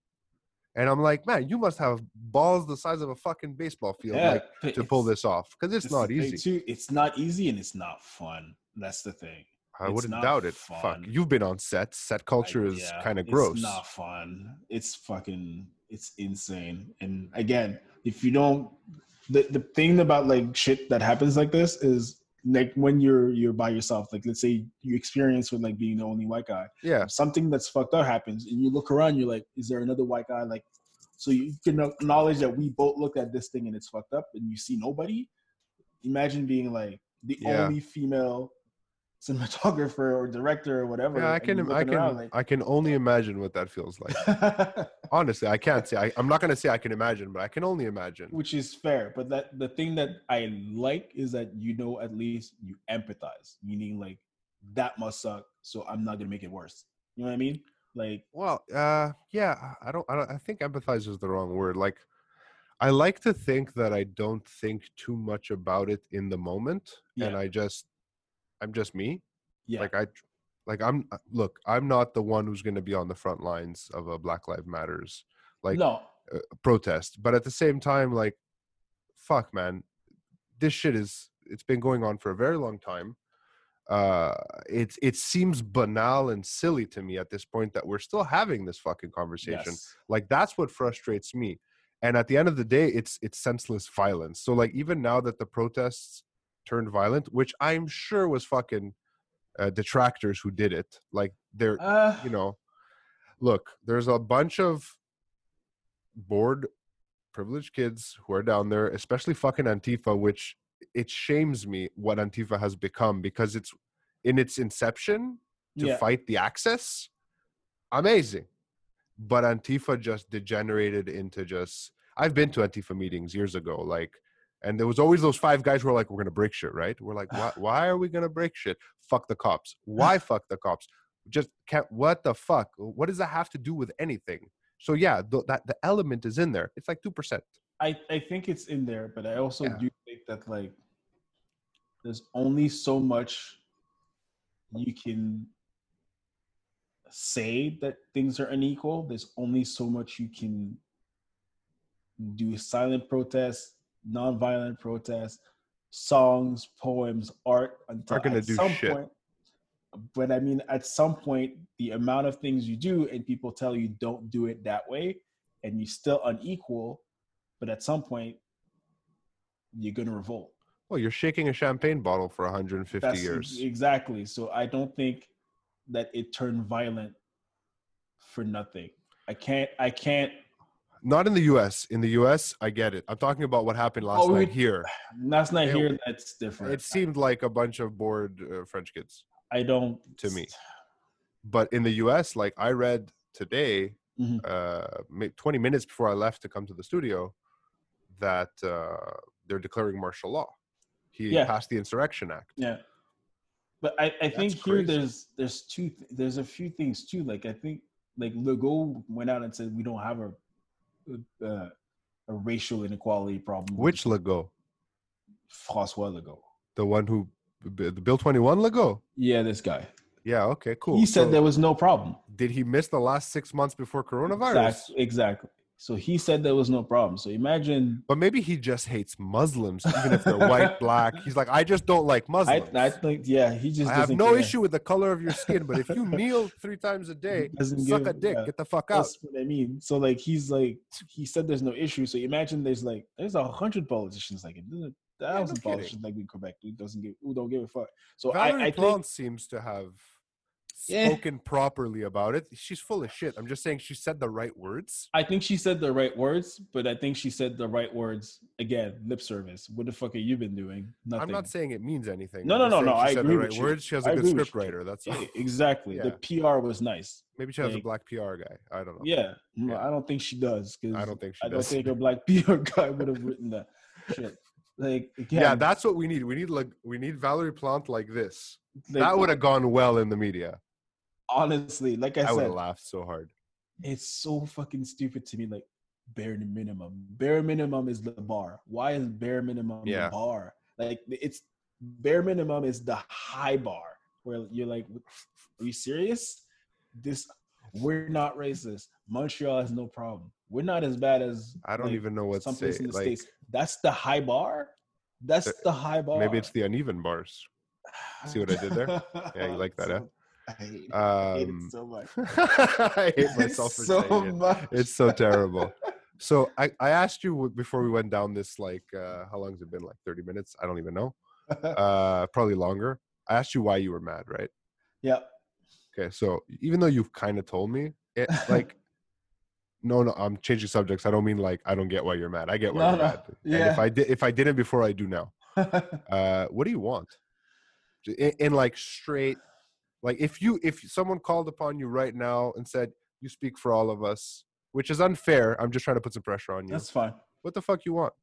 And I'm like, man, you must have balls the size of a fucking baseball field Yeah, like, to pull this off because it's this not is the thing, easy. Too. It's not easy and it's not fun. That's the thing. I it's wouldn't doubt it. Fuck, you've been on sets. Set culture I- is yeah, kind of gross. It's not fun. It's fucking. It's insane. And again, if you don't, the the thing about like shit that happens like this is like when you're you're by yourself. Like let's say you experience with like being the only white guy. Yeah, something that's fucked up happens and you look around you're like is there another white guy like so you can acknowledge that we both look at this thing and it's fucked up and you see nobody imagine being like the Yeah. only female cinematographer or director or whatever yeah. I can, I can, around I can only imagine what that feels like. like Honestly, I can't say. I, I'm not gonna say I can imagine, but I can only imagine. which is fair but that the thing that i like is that you know at least you empathize meaning like that must suck so i'm not gonna make it worse you know what i mean like Well, uh, yeah, I don't, I don't, I think empathize is the wrong word. Like, I like to think that I don't think too much about it in the moment, and I just, I'm just me. yeah Like I, like I'm uh, look, I'm not the one who's going to be on the front lines of a Black Lives Matters like no, uh, protest, but at the same time, like, fuck, man, this shit is it's been going on for a very long time. Uh, it it seems banal and silly to me at this point that we're still having this fucking conversation. yes. Like that's what frustrates me. And at the end of the day, it's it's senseless violence. So like even now that the protests turned violent, which I'm sure was fucking uh, detractors who did it, like they're Uh, you know, look, there's a bunch of bored, privileged kids who are down there, especially fucking Antifa, which it shames me what Antifa has become because it's in its inception to yeah. fight the Axis, amazing. But Antifa just degenerated into just. I've been to Antifa meetings years ago, like, and there was always those five guys who were like, "We're gonna break shit," right? We're like, "Why? Why are we gonna break shit? Fuck the cops. Why fuck the cops? Just can't. What the fuck? What does that have to do with anything?" So yeah, th- that the element is in there. It's like two percent. I, I think it's in there, but I also Yeah. do think that like there's only so much you can say that things are unequal. There's only so much you can do silent protests, nonviolent protests, songs, poems, art until Are gonna do some shit. point. But I mean, at some point, the amount of things you do and people tell you don't do it that way, and you're still unequal, but at some point, you're gonna revolt. Well, you're shaking a champagne bottle for 150 That's years. exactly. So I don't think that it turned violent for nothing. I can't. I can't. Not in the U.S. In the U.S., I get it. I'm talking about what happened last Oh, we- night here. Last night Yeah, here. That's different. It seemed like a bunch of bored uh, French kids. I don't. to me. But in the U.S., like I read today, Mhm. uh, 20 minutes before I left to come to the studio, that uh, they're declaring martial law. He Yeah. passed the Insurrection Act. Yeah. But I, I think here there's there's two th- there's a few things too. Like I think like Legault went out and said we don't have a a, a racial inequality problem. Which Legault? Francois Legault? The one who the Bill 21 Legault? Yeah, this guy. Yeah. Okay. Cool. He said So there was no problem. did he miss the last six months before coronavirus? Exactly. Exactly. So he said there was no problem. So imagine But maybe he just hates Muslims, even if they're white, black. He's like, I just don't like Muslims. I think yeah, he just I have no care. issue with the color of your skin, but if you kneel three times a day, Doesn't suck give- a dick, yeah. get the fuck out. That's what I mean. So like he's like he said there's no issue. So imagine there's like there's a hundred politicians like him. There's a thousand kidding. politicians like in Quebec who doesn't give who don't give a fuck. So Valerie I, I Plante think seems to have Yeah. spoken properly about it. She's full of shit. I'm just saying she said the right words. I think she said the right words, but I think she said the right words again, lip service. What the fuck have you been doing? Nothing. I'm not saying it means anything. No, no, no, no, She I said agree the right with you. words. She has a I good script writer. That's Yeah, exactly. The PR was nice. Maybe she has a black PR guy. I don't know. Yeah, no, Yeah. I don't think she does. Cause I don't think she I don't does. think a black PR guy would have written that shit. Like again, yeah, that's what we need. We need like we need Valerie Plante like this. like, that would have gone well in the media. Honestly, like I, said, I, would laughed so hard. it's so fucking stupid to me. Like bare minimum, bare minimum is the bar. Why is bare minimum Yeah. the bar? Like it's bare minimum is the high bar where you're like, are you serious? This we're not racist. Montreal has no problem. We're not as bad as I don't like, even know what some place in the Like states. That's the high bar. That's Uh, the high bar. maybe it's the uneven bars. See what I did there? Yeah, you like that? So- I hate, it. I hate Um, it so much. I hate myself for so saying it. much. It's so terrible. So I, I asked you before we went down this like uh, how long has it been like 30 minutes I don't even know uh, probably longer I asked you why you were mad right yeah. okay so even though you've kind of told me it like no no I'm changing subjects I don't mean like I don't get why you're mad I get why No, you're no. mad and if I did if I didn't before I do now uh, what do you want in, in like straight like if you if someone called upon you right now and said you speak for all of us which is unfair i'm just trying to put some pressure on you That's fine. what the fuck you want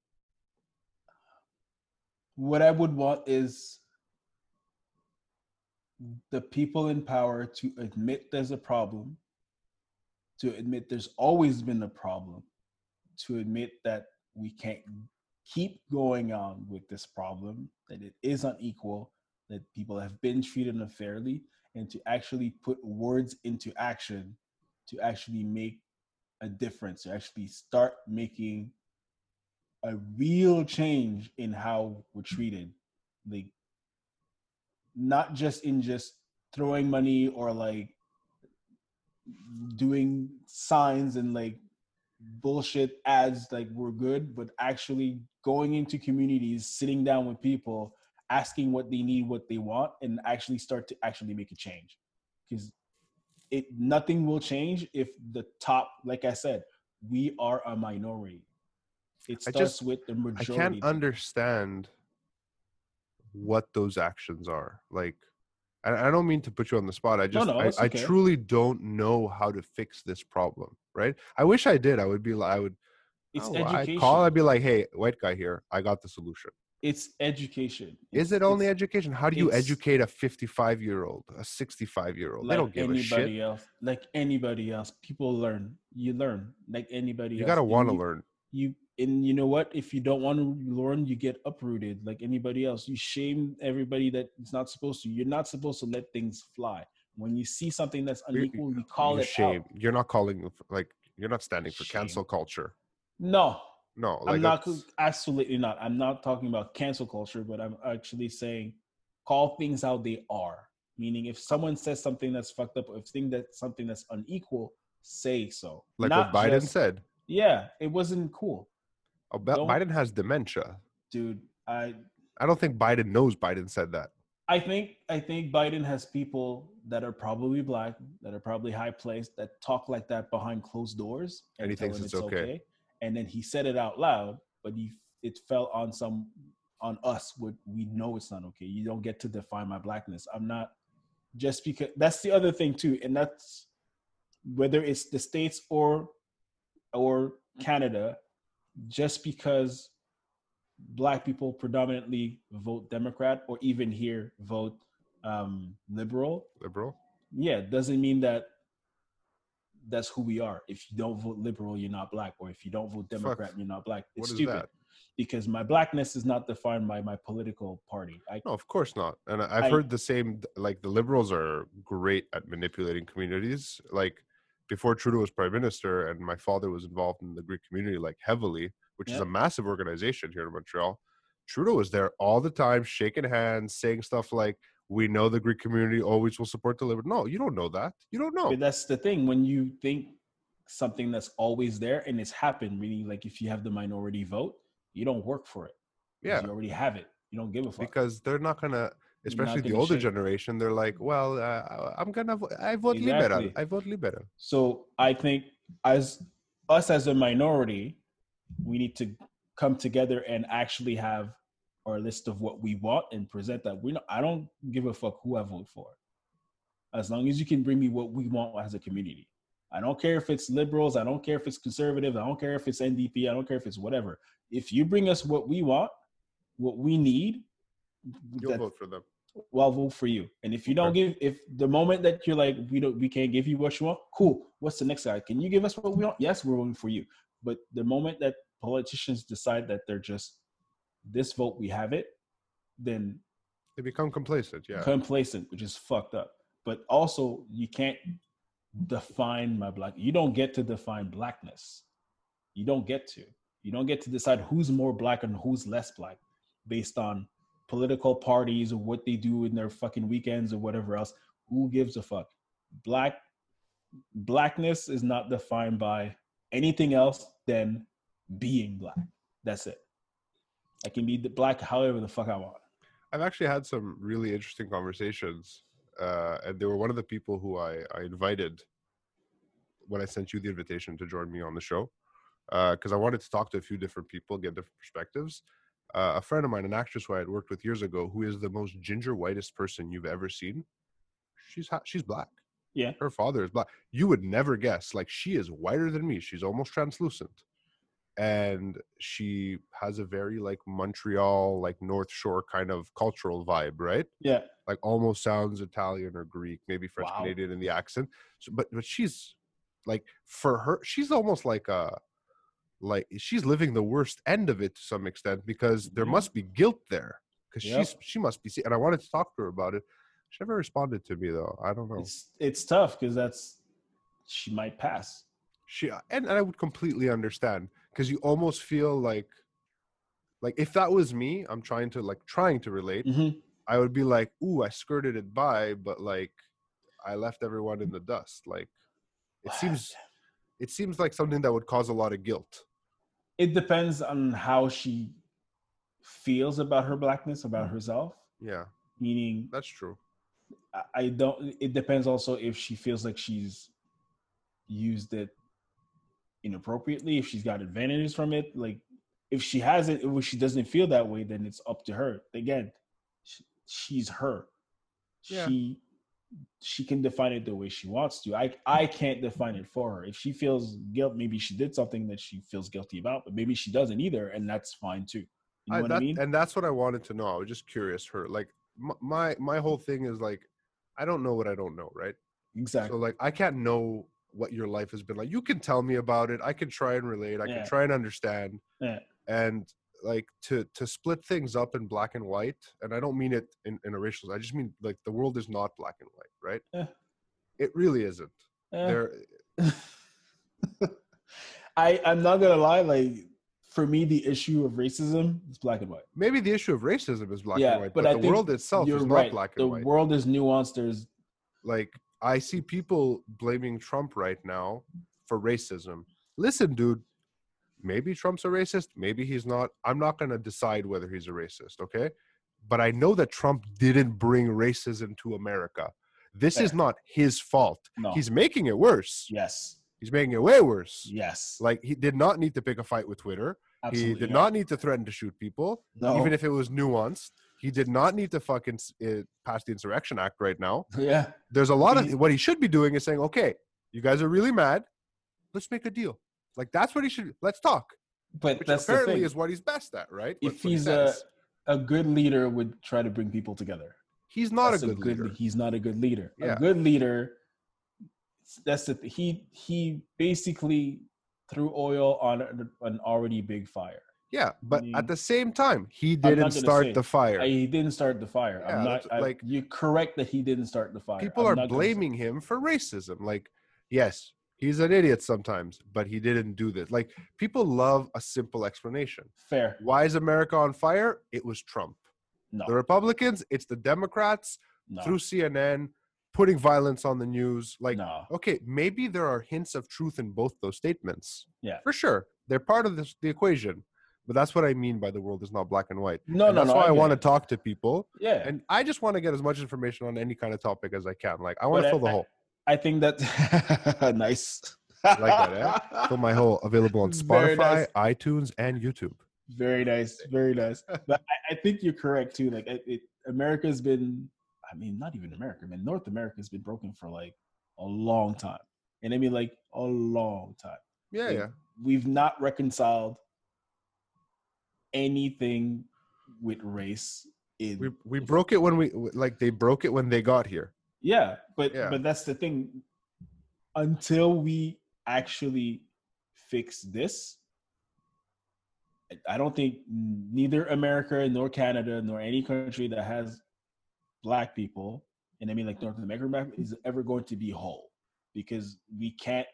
What I would want is the people in power to admit there's a problem, to admit there's always been a problem, to admit that we can't keep going on with this problem, that it is unequal, that people have been treated unfairly, and to actually put words into action to actually make a difference, to actually start making a real change in how we're treated. Like not just in just throwing money or like doing signs and like bullshit ads like we're good, but actually going into communities, sitting down with people, asking what they need, what they want, and actually start to actually make a change. Because it nothing will change if the top, like I said, we are a minority. It starts just- with the majority. I can't understand what those actions are. Like, and I don't mean to put you on the spot. I just, no, I, it's I truly don't know how to fix this problem. Right? I wish I did. I would be like, I would. it's oh, education. I'd call. I'd be like, hey, white guy here. I got the solution. It's education. Is it only education? How do you educate a 55 year old, a 65 year old? They don't give a anybody shit. else. Like anybody else, people learn. You learn like anybody. You else. gotta want to learn. You and you know what? If you don't want to learn, you get uprooted like anybody else. You shame everybody that is not supposed to. You're not supposed to let things fly. When you see something that's unequal, you call you it shame. out. You're not calling like you're not standing for Shame. cancel culture. No, No, like I'm not. Absolutely not. I'm not talking about cancel culture, but I'm actually saying call things how they are. Meaning, if someone says something that's fucked up, or if thing that something that's unequal, say so. like Not what Biden just- said. Yeah, it wasn't cool, Oh, Bi- Biden has dementia. dude. I I don't think Biden knows Biden said that. I think I think Biden has people that are probably black, that are probably high placed, that talk like that behind closed doors, And he thinks them it's okay. And then he said it out loud, but he it fell on some on us. What we know it's not okay. You don't get to define my blackness. I'm not just because that's the other thing too, and that's whether it's the states or or Canada, just because black people predominantly vote Democrat or even here vote um, liberal, Liberal. yeah, doesn't mean that that's who we are. If you don't vote liberal, you're not black, or if you don't vote Democrat, you're not black. It's stupid that? because my blackness is not defined by my political party. I No, of course not. And I've I- heard the same. Like the liberals are great at manipulating communities. Like before Trudeau was prime minister, and my father was involved in the Greek community like heavily, which is a massive organization here in Montreal. Trudeau was there all the time, shaking hands, saying stuff like, "We know the Greek community always will support the liberal." No, you don't know that. You don't know. But that's the thing when you think something that's always there and it's happened. Meaning, like if you have the minority vote, you don't work for it. Yeah. you already have it. You don't give a fuck. because they're not gonna especially the older generation they're like well uh, i'm gonna vo- i vote liberal i vote liberal So I think as us as a minority, we need to come together and actually have our list of what we want and present that. We I don't give a fuck who I vote for, as long as you can bring me what we want as a community. I don't care if it's liberals. I don't care if it's conservative. I don't care if it's NDP. I don't care if it's whatever. If you bring us what we want, what we need, you'll vote for them well, I'll vote for you. And if you don't give, if the moment that you're like, we don't, we can't give you what you want, cool. What's the next guy? Can you give us what we want? Yes, we're voting for you. But the moment that politicians decide that they're just this vote, we have it, then they become complacent yeah complacent, which is fucked up. But also, you can't define my black. You don't get to define blackness. You don't get to. You don't get to decide who's more black and who's less black based on political parties or what they do in their fucking weekends or whatever else. Who gives a fuck? Black blackness is not defined by anything else than being black. That's it. I can be the black however the fuck I want. i've actually had some really interesting conversations uh, and they were one of the people who I, I invited when i sent you the invitation to join me on the show because i wanted to talk to a few different people get different perspectives. Uh, a friend of mine an actress who i had worked with years ago who is the most ginger whitest person you've ever seen she's ha- she's black. Yeah. her father is black. You would never guess like she is whiter than me. She's almost translucent and she has a very like montreal like north shore kind of cultural vibe right Yeah. like almost sounds italian or greek maybe french Wow. canadian in the accent so, but but she's like for her she's almost like a like she's living the worst end of it to some extent because there Mhm. must be guilt there because Yep. she's she must be and i wanted to talk to her about it She never responded to me though. I don't know. It's it's tough because that's she might pass. She and, and I would completely understand because you almost feel like like if that was me, I'm trying to like trying to relate. Mm-hmm. I would be like, "Ooh, I skirted it by, but like I left everyone in the dust." Like it seems it seems like something that would cause a lot of guilt. It depends on how she feels about her blackness, about herself. Yeah, Meaning, that's true. I- I don't. It depends also if she feels like she's used it inappropriately, if she's got advantages from it. Like, if she hasn't, if she doesn't feel that way, then it's up to her. Again, sh- she's her. Yeah. She she can define it the way she wants to. I I can't define it for her. If she feels guilt, maybe she did something that she feels guilty about, but maybe she doesn't either, and that's fine too. You know I, what that, I mean? And that's what I wanted to know. I was just curious. Her like my my whole thing is like, I don't know what I don't know, right? exactly. So like I can't know what your life has been like. You can tell me about it. I can try and relate. I Yeah. can try and understand. Yeah. And like to to split things up in black and white, and I don't mean it in, in a racial. I just mean like the world is not black and white, right? Yeah. It really isn't. There, I I'm not gonna lie. Like for me, the issue of racism is black and white. maybe the issue of racism is black Yeah, and white, but but, the world itself is not right. black the and white. The world is nuanced. There's like I see people blaming Trump right now for racism. Listen, dude, maybe Trump's a racist, maybe he's not. I'm not going to decide whether he's a racist, okay? But I know that Trump didn't bring racism to America. This is not his fault. no. He's making it worse. yes, He's making it way worse. yes. Like he did not need to pick a fight with Twitter. Absolutely he did not need to threaten to shoot people, No. even if it was nuanced. He did not need to fucking uh, pass the Insurrection Act right now yeah. there's a lot of what he should be doing is saying, okay, you guys are really mad. Let's make a deal. Like that's what he should. Let's talk. But Which that's the apparently thing. is what he's best at, right? if That's what he he's a a good leader, would try to bring people together. he's not That's a good, leader. He's not a good leader. Yeah. A good leader. That's the th- he he basically threw oil on an already big fire. Yeah, but mean, at the same time, he didn't start say- the fire. I, he didn't start the fire. Yeah, I'm not I, like- you're correct that he didn't start the fire. People I'm are not gonna say- blaming him for racism. Like, yes, he's an idiot sometimes, but he didn't do this. Like, people love a simple explanation. fair. Why is America on fire? It was Trump. No, The Republicans, it's the Democrats no, through CNN putting violence on the news. Like, no. okay, maybe there are hints of truth in both those statements. Yeah. For sure. They're part of this, the equation. But that's what I mean by the world is not black and white. No, And no, that's no. why I, get want to talk to people. Yeah, And I just want to get as much information on any kind of topic as I can. Like, I want But to I- fill the I- hole. I think that nice. Like that, eh? Fill my hole available on Spotify, nice. iTunes, and YouTube. Very nice, very nice. But I, I think you're correct too. Like it, it, America's been, I mean, not even America, I mean, North America's been broken for like a long time, and I mean like a long time. Yeah, Like, yeah. We've not reconciled anything with race. In We, we broke it when we, like, they broke it when they got here. yeah, but Yeah. but that's the thing. Until we actually fix this, I- I don't think neither America nor Canada nor any country that has black people, and I mean like North america is ever going to be whole because we can't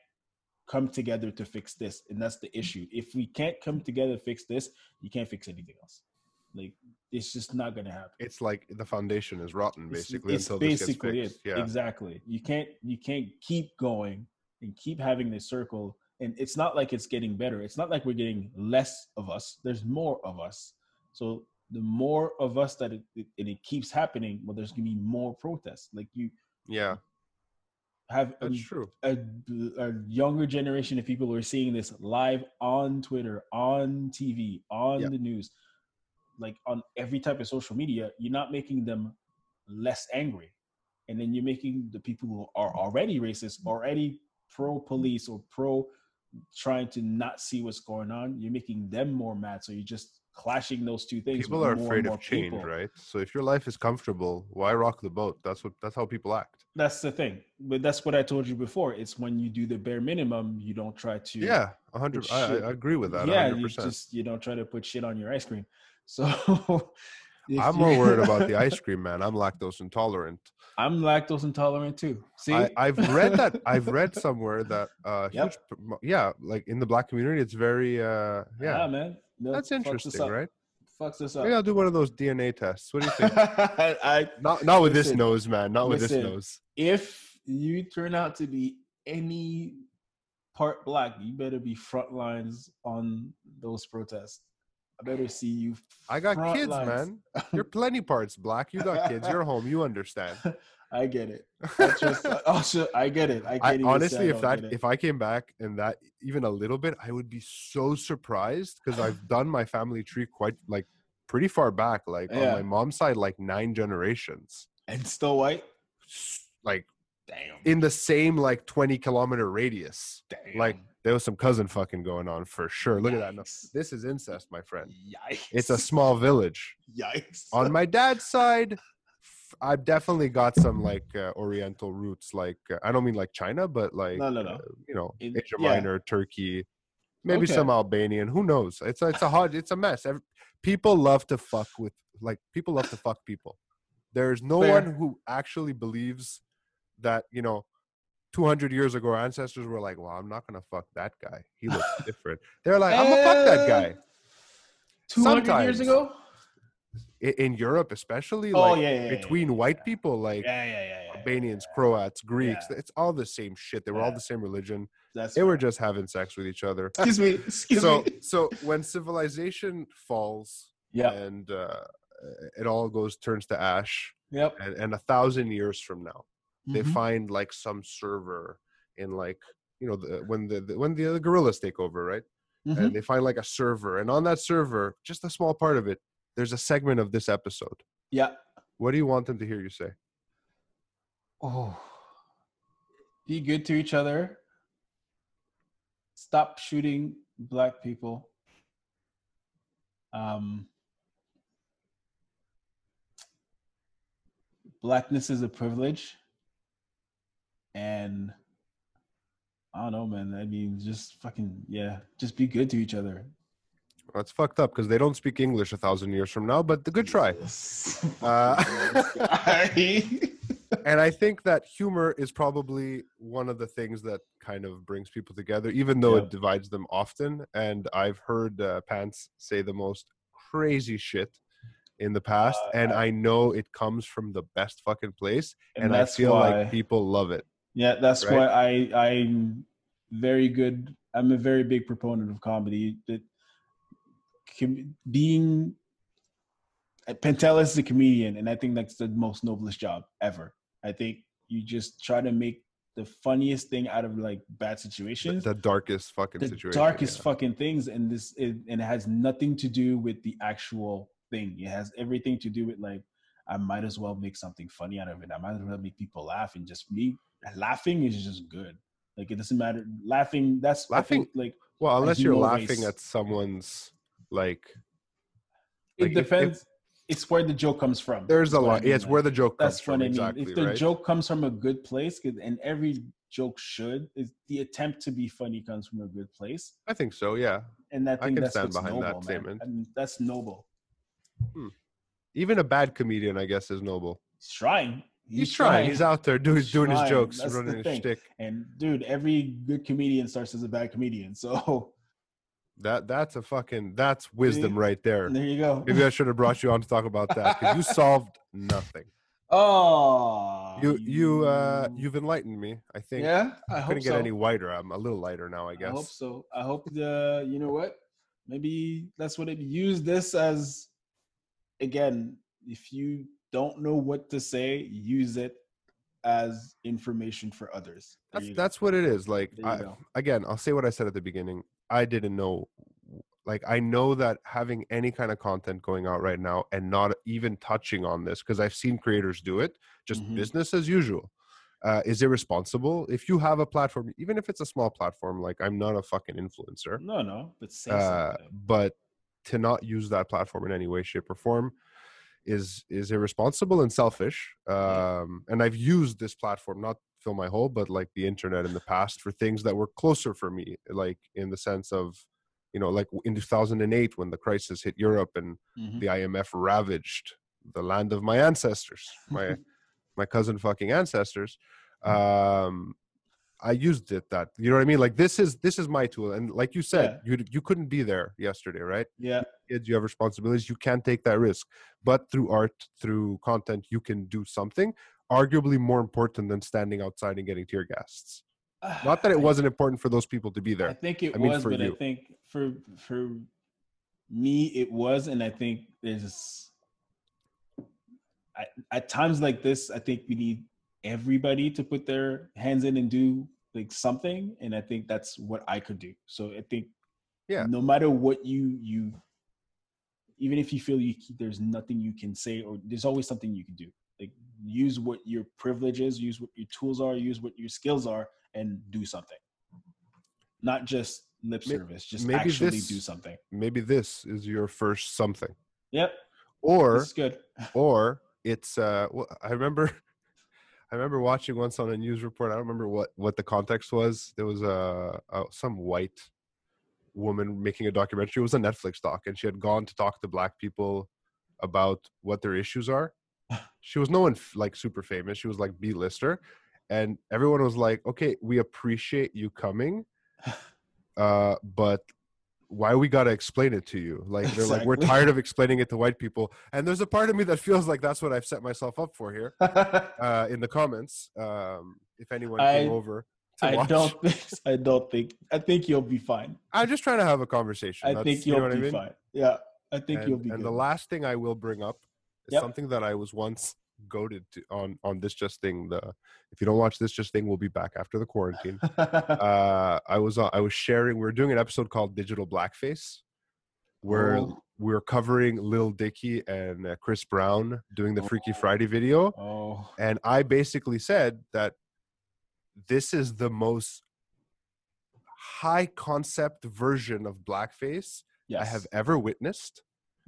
come together to fix this, and that's the issue. If we can't come together to fix this, you can't fix anything else. Like it's just not gonna happen. It's like the foundation is rotten, basically, it's until this gets basically fixed. it. Yeah. Exactly. You can't you can't keep going and keep having this circle. And it's not like it's getting better. It's not like we're getting less of us. There's more of us. So the more of us that it, it and it keeps happening, well, there's gonna be more protests. Like you Yeah, have a, true. a, a younger generation of people who are seeing this live on Twitter, on TV, on Yeah. the news, like on every type of social media. You're not making them less angry, and then you're making the people who are already racist, already pro police or pro trying to not see what's going on. You're making them more mad. So you're just clashing those two things. People are afraid of change, people. right? So if your life is comfortable, why rock the boat? That's what. That's how people act. That's the thing. But that's what I told you before. It's when you do the bare minimum, you don't try to Yeah, a hundred. I. I agree with that. yeah, hundred you just you don't try to put shit on your ice cream. So I'm more worried about the ice cream, man. I'm lactose intolerant. I'm lactose intolerant too. See, I, I've read that. I've read somewhere that uh, Yep. huge, yeah, like in the black community, it's very, uh, yeah, yeah, man. Milk that's interesting, right? Fucks us up. Maybe I'll do one of those DNA tests. What do you think? I, not, not with this nose, man. Not with this nose. if you turn out to be any part black, you better be front lines on those protests. I better see you. I got kids, lines. man. You're plenty parts black. You got kids. You're home. You understand. I get it. I just, also, I get it. I, I can't even say honestly, I if don't that if I came back and that even a little bit, I would be so surprised because I've done my family tree quite like pretty far back, like Yeah. on my mom's side, like nine generations, and still white. Like Damn. in the same like twenty kilometer radius. Damn. Like there was some cousin fucking going on for sure. Look at that. No, this is incest, my friend. Yikes. It's a small village. yikes. on my dad's side i've definitely got some like uh, oriental roots like uh, i don't mean like china but like No, no, no. uh, you know In- asia yeah. minor turkey maybe Okay. some albanian who knows it's a, it's a hard it's a mess Every, people love to fuck with like people love to fuck people there's no Fair. one who actually believes that you know 200 years ago our ancestors were like well i'm not gonna fuck that guy he looks different they're like i'm gonna fuck that guy Two hundred years ago. In europe especially Oh like yeah, yeah, between yeah, white people like. Albanians, Croats, Greeks. It's all the same shit. They were all the same religion. That's They were just having sex with each other. Excuse me. Excuse so, me. so when civilization falls Yeah. and uh, it all goes turns to ash, Yep. and, and a thousand years from now, they Mhm. find like some server in like you know the, when the, the when the, the gorillas take over, right? Mhm. And they find like a server, and on that server, just a small part of it, there's a segment of this episode. Yeah. What do you want them to hear you say? Oh. Be good to each other. Stop shooting black people. Um, blackness is a privilege. And I don't know, man. I mean, just fucking, yeah, just be good to each other. Well, it's fucked up because they don't speak English a thousand years from now. But the good try. Uh, and I think that humor is probably one of the things that kind of brings people together, even though Yeah. it divides them often. And I've heard uh, Pants say the most crazy shit in the past, Uh, and I- know it comes from the best fucking place, and, and, I feel why, like people love it. Yeah, that's right? why I I'm very good. I'm a very big proponent of comedy. That com- being Pentel is a comedian, and I think that's the most noblest job ever. I think you just try to make the funniest thing out of like bad situations, the darkest fucking the situation. darkest yeah. fucking things, and this it, and it has nothing to do with the actual thing. It has everything to do with like I might as well make something funny out of it. I might as well make people laugh, and just me laughing is just good. Like it doesn't matter. Laughing, that's Laughing- think, like Well, unless you're laughing race. at someone's like, it Like, if- if- depends. it's where the joke comes from. there's a what I lot. mean, Yeah, it's like, where the joke comes that's from. what I mean. Exactly. if the right? joke comes from a good place, and every joke should, is the attempt to be funny comes from a good place, I think so. Yeah. and I think can that's stand behind that noble, man. statement. I mean, that's noble. Hmm. Even a bad comedian, I guess, is noble. He's trying. He's, trying. He's out there doing He's doing his jokes, That's running his shtick. And dude, every good comedian starts as a bad comedian. So That that's a fucking that's wisdom See? right there. there you go. Maybe I should have brought you on to talk about that because you solved nothing. Oh, You you uh you've enlightened me. I think yeah. I I couldn't get so. any whiter. I'm a little lighter now. I guess. I hope so. I hope the you know what? Maybe that's what it use this as again, if you don't know what to say, use it as information for others. There That's that's what it is. Like I, again, I'll say what I said at the beginning. I didn't know. Like I know that having any kind of content going out right now and not even touching on this because I've seen creators do it, just Mhm. business as usual, uh, is irresponsible. If you have a platform, even if it's a small platform, like I'm not a fucking influencer, no, no, but say uh, but to not use that platform in any way shape or form is is irresponsible and selfish um and i've used this platform not fill my hole but like the internet in the past for things that were closer for me like in the sense of you know, like in 2008 when the crisis hit Europe and Mhm. the IMF ravaged the land of my ancestors, my my cousin fucking ancestors. Um, I used it that you know what I mean. Like this is this is my tool, and like you said, you you couldn't be there yesterday, right? yeah, Kids, you have responsibilities. You can't take that risk, but through art, through content, you can do something. Arguably more important than standing outside and getting tear gassed. Ah, Not that it wasn't important for those people to be there. I think it I mean, was, for but you. I think for for me it was, and I think there's I, at times like this, I think we need everybody to put their hands in and do like something, and I think that's what I could do. So I think, Yeah. no matter what you you, even if you feel you there's nothing you can say, or there's always something you can do. Like use what your privilege is, use what your tools are, use what your skills are, and do something. Not just lip service, just maybe actually this- do something. Maybe this is your first something, Yep, or it's good. or it's uh well, i remember i remember watching once on a news report i don't remember what what the context was there was a, a some white woman making a documentary it was a netflix doc and she had gone to talk to black people about what their issues are she was no one f- like super famous she was like b-lister and everyone was like okay we appreciate you coming uh but why we gotta explain it to you like they're like we're tired of explaining it to white people and there's a part of me that feels like that's what i've set myself up for here uh in the comments um if anyone came over I watch. don't think. I don't think. I think you'll be fine. i'm just trying to have a conversation I That's- think you you'll know be I mean? fine. Yeah, I think and, you'll be and good. the last thing i will bring up is Yep. something that i was once goaded to on on this just thing the if you don't watch this just thing we'll be back after the quarantine uh i was uh, i was sharing we were doing an episode called digital blackface where Oh. we are covering lil dicky and uh, chris brown doing the freaky friday video oh, and i basically said that this is the most high concept version of blackface yes. i have ever witnessed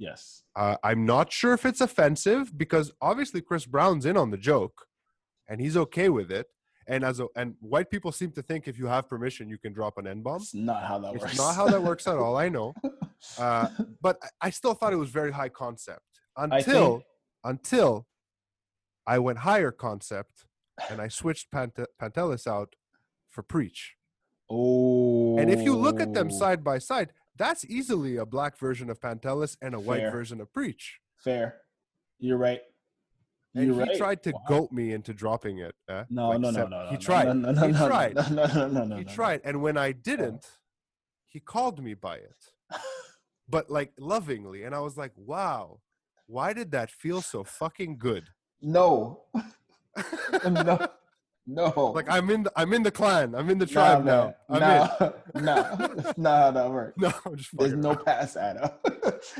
Yes. uh, i'm not sure if it's offensive because obviously chris brown's in on the joke and he's okay with it and as a and white people seem to think if you have permission you can drop an n-bomb It's not how that it's works. It's not how that works at all i know uh, but I- I still thought it was very high concept until think- until I went higher concept and I switched Pant- Pantelis out for Preach. oh. And if you look at them side by side, that's easily a black version of Pantelis and a white version of Preach. fair, you're right. You're he right. tried to Wow. goat me into dropping it. eh? No, Like no, no, no, no. He tried. No, no, no, he tried. No, no, no, no, no. he tried. And when I didn't, he called me by it. But like lovingly. And I was like, wow, why did that feel so fucking good? No, no, no. like I'm in the I'm in the clan. I'm in the tribe now. I'm Nah, nah, nah, how that works. No, I'm just There's no around. pass, Adam.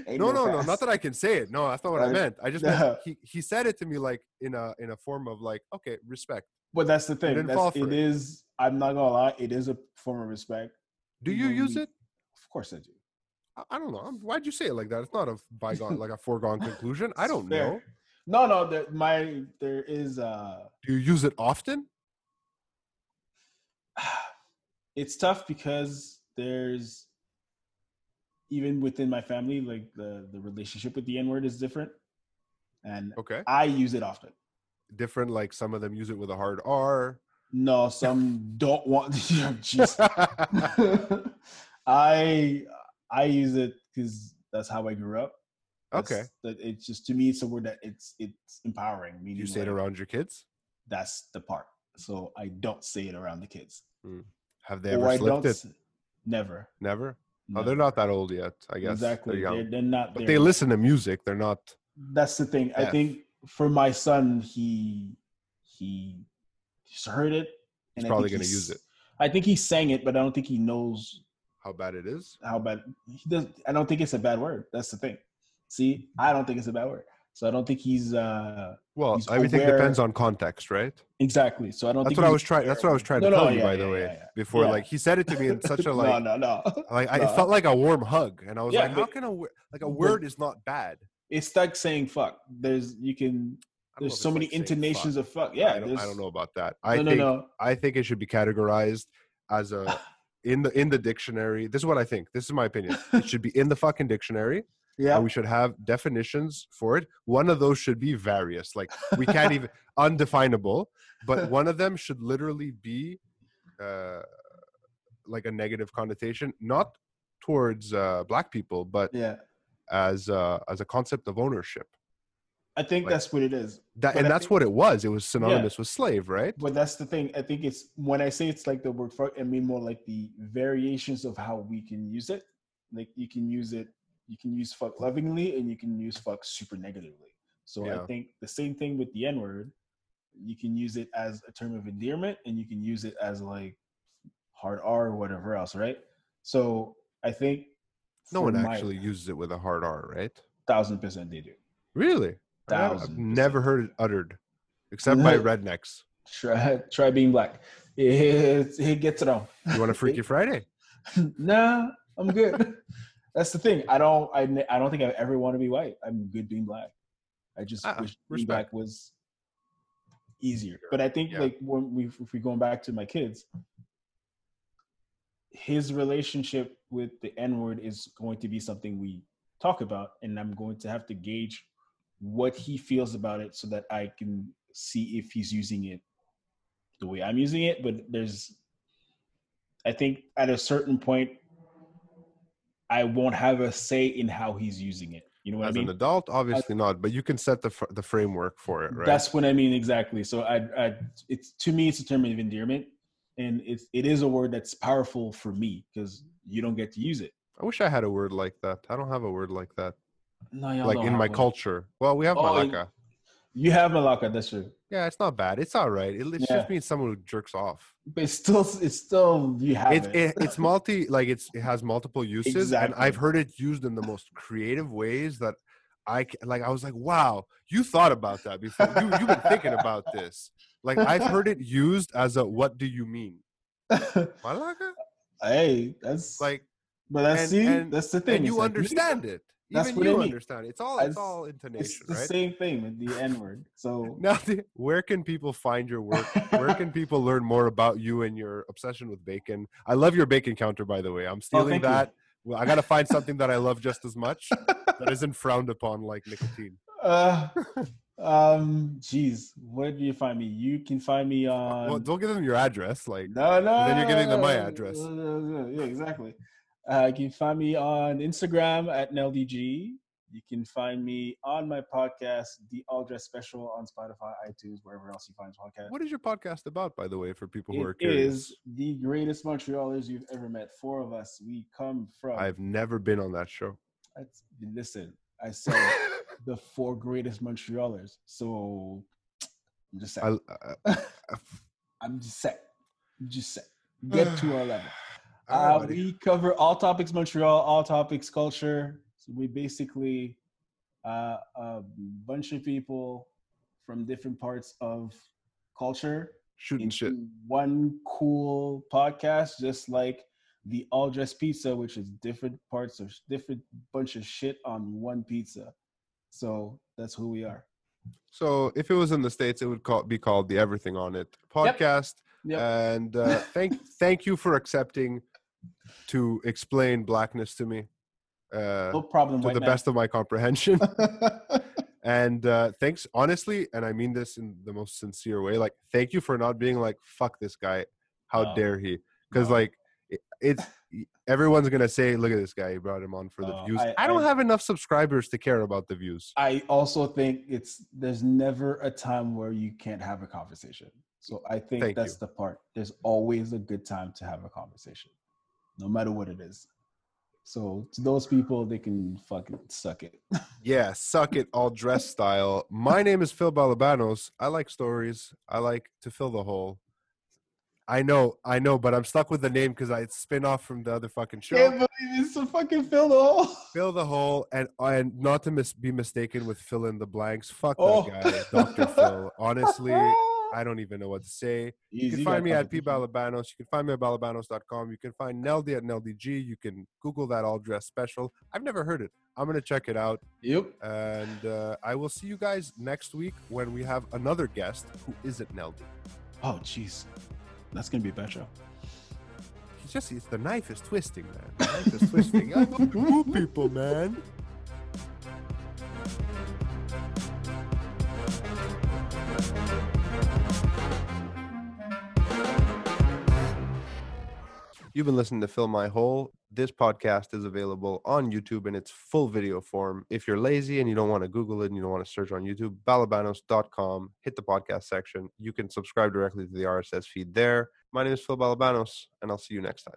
No, no, no. pass. Not that I can say it. No, that's not what I meant. I just No. meant he, he said it to me like in a in a form of like, okay, respect. But that's the thing. That's, it it. is. I'm not gonna lie. It is a form of respect. Do you use it? Of course I do. I, I don't know. I'm- Why'd you say it like that? It's not a bygone like a foregone conclusion. I don't know. No, no. There, my there is. uh Do you use it often? It's tough because there's even within my family, like the the relationship with the N word is different, and Okay. I use it often. Different. Like some of them use it with a hard R. No, some don't want. I I use it because that's how I grew up. That's- okay. That it's just to me, it's a word that it's it's empowering. Meaning you say it around your kids? That's the part. So I don't say it around the kids. Hmm. Have they or ever I slipped it? Never. Never. Oh, they're not that old yet. I guess. exactly. They're young. They're, they're not. but they yet. listen to music. They're not. That's the thing. I think for my son, he he he's heard it. He's I probably gonna use it. I think he sang it, but I don't think he knows How bad it is. how bad he does. I don't think it's a bad word. That's the thing. See, I don't think it's a bad word. So I don't think he's uh Well, He's everything aware- depends on context, right? exactly. So I don't. That's think what I was trying. That's what I was trying to No, no, tell you, by yeah, the way, yeah, yeah. before. Yeah. Like he said it to me in such a no, like, no, no. no. like I, no. it felt like a warm hug, and I was Yeah, like, how can a like a word is not bad? It's like saying fuck. There's you can. I don't know There's so many like intonations fuck. of fuck. Yeah, I don't, I don't know about that. I no, think no, no. I think it should be categorized as a in the in the dictionary. This is what I think. This is my opinion. it should be in the fucking dictionary. Yeah. And we should have definitions for it. One of those should be various. Like we can't even undefinable, but one of them should literally be uh, like a negative connotation, not towards uh, black people, but yeah. as uh, as a concept of ownership. I think Like- that's what it is. That and I that's think- what it was. It was synonymous with slave, right? But that's the thing. I think it's when I say it's like the word fuck, I mean more like the variations of how we can use it. Like you can use it, you can use fuck lovingly and you can use fuck super negatively. So Yeah. I think the same thing with the N word. You can use it as a term of endearment and you can use it as like hard R or whatever else, right? So I think No one my- actually uses it with a hard R, right? thousand percent they do. Really? Never- I've Thousand never heard it uttered, except by rednecks. Try try being black. It, it gets it on. You want a Freaky Friday? nah, I'm good. That's the thing. I don't. I, I don't think I ever want to be white. I'm good being black. I just Ah, wish being black was easier. But I think Yeah. like when we if we going back to my kids, his relationship with the N word is going to be something we talk about, and I'm going to have to gauge what he feels about it so that I can see if he's using it the way I'm using it. But there's, I think at a certain point, I won't have a say in how he's using it. You know what As I mean? As an adult, obviously not, but you can set the fr- the framework for it, right? That's what I mean exactly. So I, I, it's to me, it's a term of endearment, and it's it is a word that's powerful for me because you don't get to use it. I wish I had a word like that. I don't have a word like that, No, y'all like in my one. culture. Well, we have Oh, malaka. You have malaka, that's true. Yeah, it's not bad. It's all right. It, it Yeah. just means someone who jerks off. But it's still, it's still you have It's it. it, it's multi like it's it has multiple uses, and I've heard it used in the most creative ways that I like. I was like, wow, you thought about that before. You you've been thinking about this. Like I've heard it used as a what do you mean? Malaka? hey, that's Like but that's and- see, and- that's the thing. and you like, understand it. That's Even what I you mean. understand. It's all I it's s- all It's intonation, the right? same thing with the N word. So Now, where can people find your work? Where can people learn more about you and your obsession with bacon? I love your bacon counter, by the way. I'm stealing Oh, thank you. that. Well, I got to find something that I love just as much that isn't frowned upon like nicotine. uh um jeez, where do you find me? You can find me on well, don't give them your address. Like, No, no. then you're giving them my address. no, no, no, Yeah, exactly. Uh, you can find me on Instagram at NeldG. You can find me on my podcast, The All Dress Special, on Spotify, iTunes, wherever else you find podcasts. what is your podcast about, by the way, for people who are curious? is the greatest Montrealers you've ever met. Four of us. We come from. I've never been on that show. That's- listen, I said the four greatest Montrealers. So I'm just saying. I, I'm just saying. I'm just saying. Get to our level. Right, Uh, we cover all topics Montreal, all topics culture. So we basically uh, a bunch of people from different parts of culture shooting shit. one cool podcast, just like the All Dress Pizza, which is different parts of different bunch of shit on one pizza. So that's who we are. So if it was in the states, it would call, be called the Everything on It podcast. Yep. And uh, thank thank you for accepting to explain blackness to me uh, no problem. to the man. best of my comprehension. and uh, thanks, honestly, and I mean this in the most sincere way. Like, thank you for not being like, "Fuck this guy, how No. dare he?" Because No. like, it, it's everyone's gonna say, "Look at this guy, he brought him on for the views." I- I, don't I- have enough subscribers to care about the views. I also think it's there's never a time where you can't have a conversation. So I think Thank that's you. the part. There's always a good time to have a conversation, no matter what it is. So to those people, they can fucking suck it. Yeah, suck it all dress style. My name is Phil Balabanos. I like stories. I like to fill the hole. I know, I know, but I'm stuck with the name because I spin off from the other fucking show. Can't believe it's a fucking Phil the hole. fill the hole and and not to mis- be mistaken with fill in the blanks. Fuck Oh. that guy, Dr. Phil. Honestly, I don't even know what to say. You can find me at P. Balabanos. You can find me at balabanos.com. You can find Neldy at NeldyG. You can Google that all dress special. I've never heard it. I'm gonna check it out. Yep. And uh, I will see you guys next week when we have another guest who isn't Neldy. Oh, jeez. That's gonna be a bad show. It's just it's the knife is twisting, man. The knife is twisting. I people, man. You've been listening to Fill My Hole. This podcast is available on YouTube in its full video form. If you're lazy and you don't want to Google it and you don't want to search on YouTube, balabanos.com, hit the podcast section. You can subscribe directly to the RSS feed there. My name is Phil Balabanos, and I'll see you next time.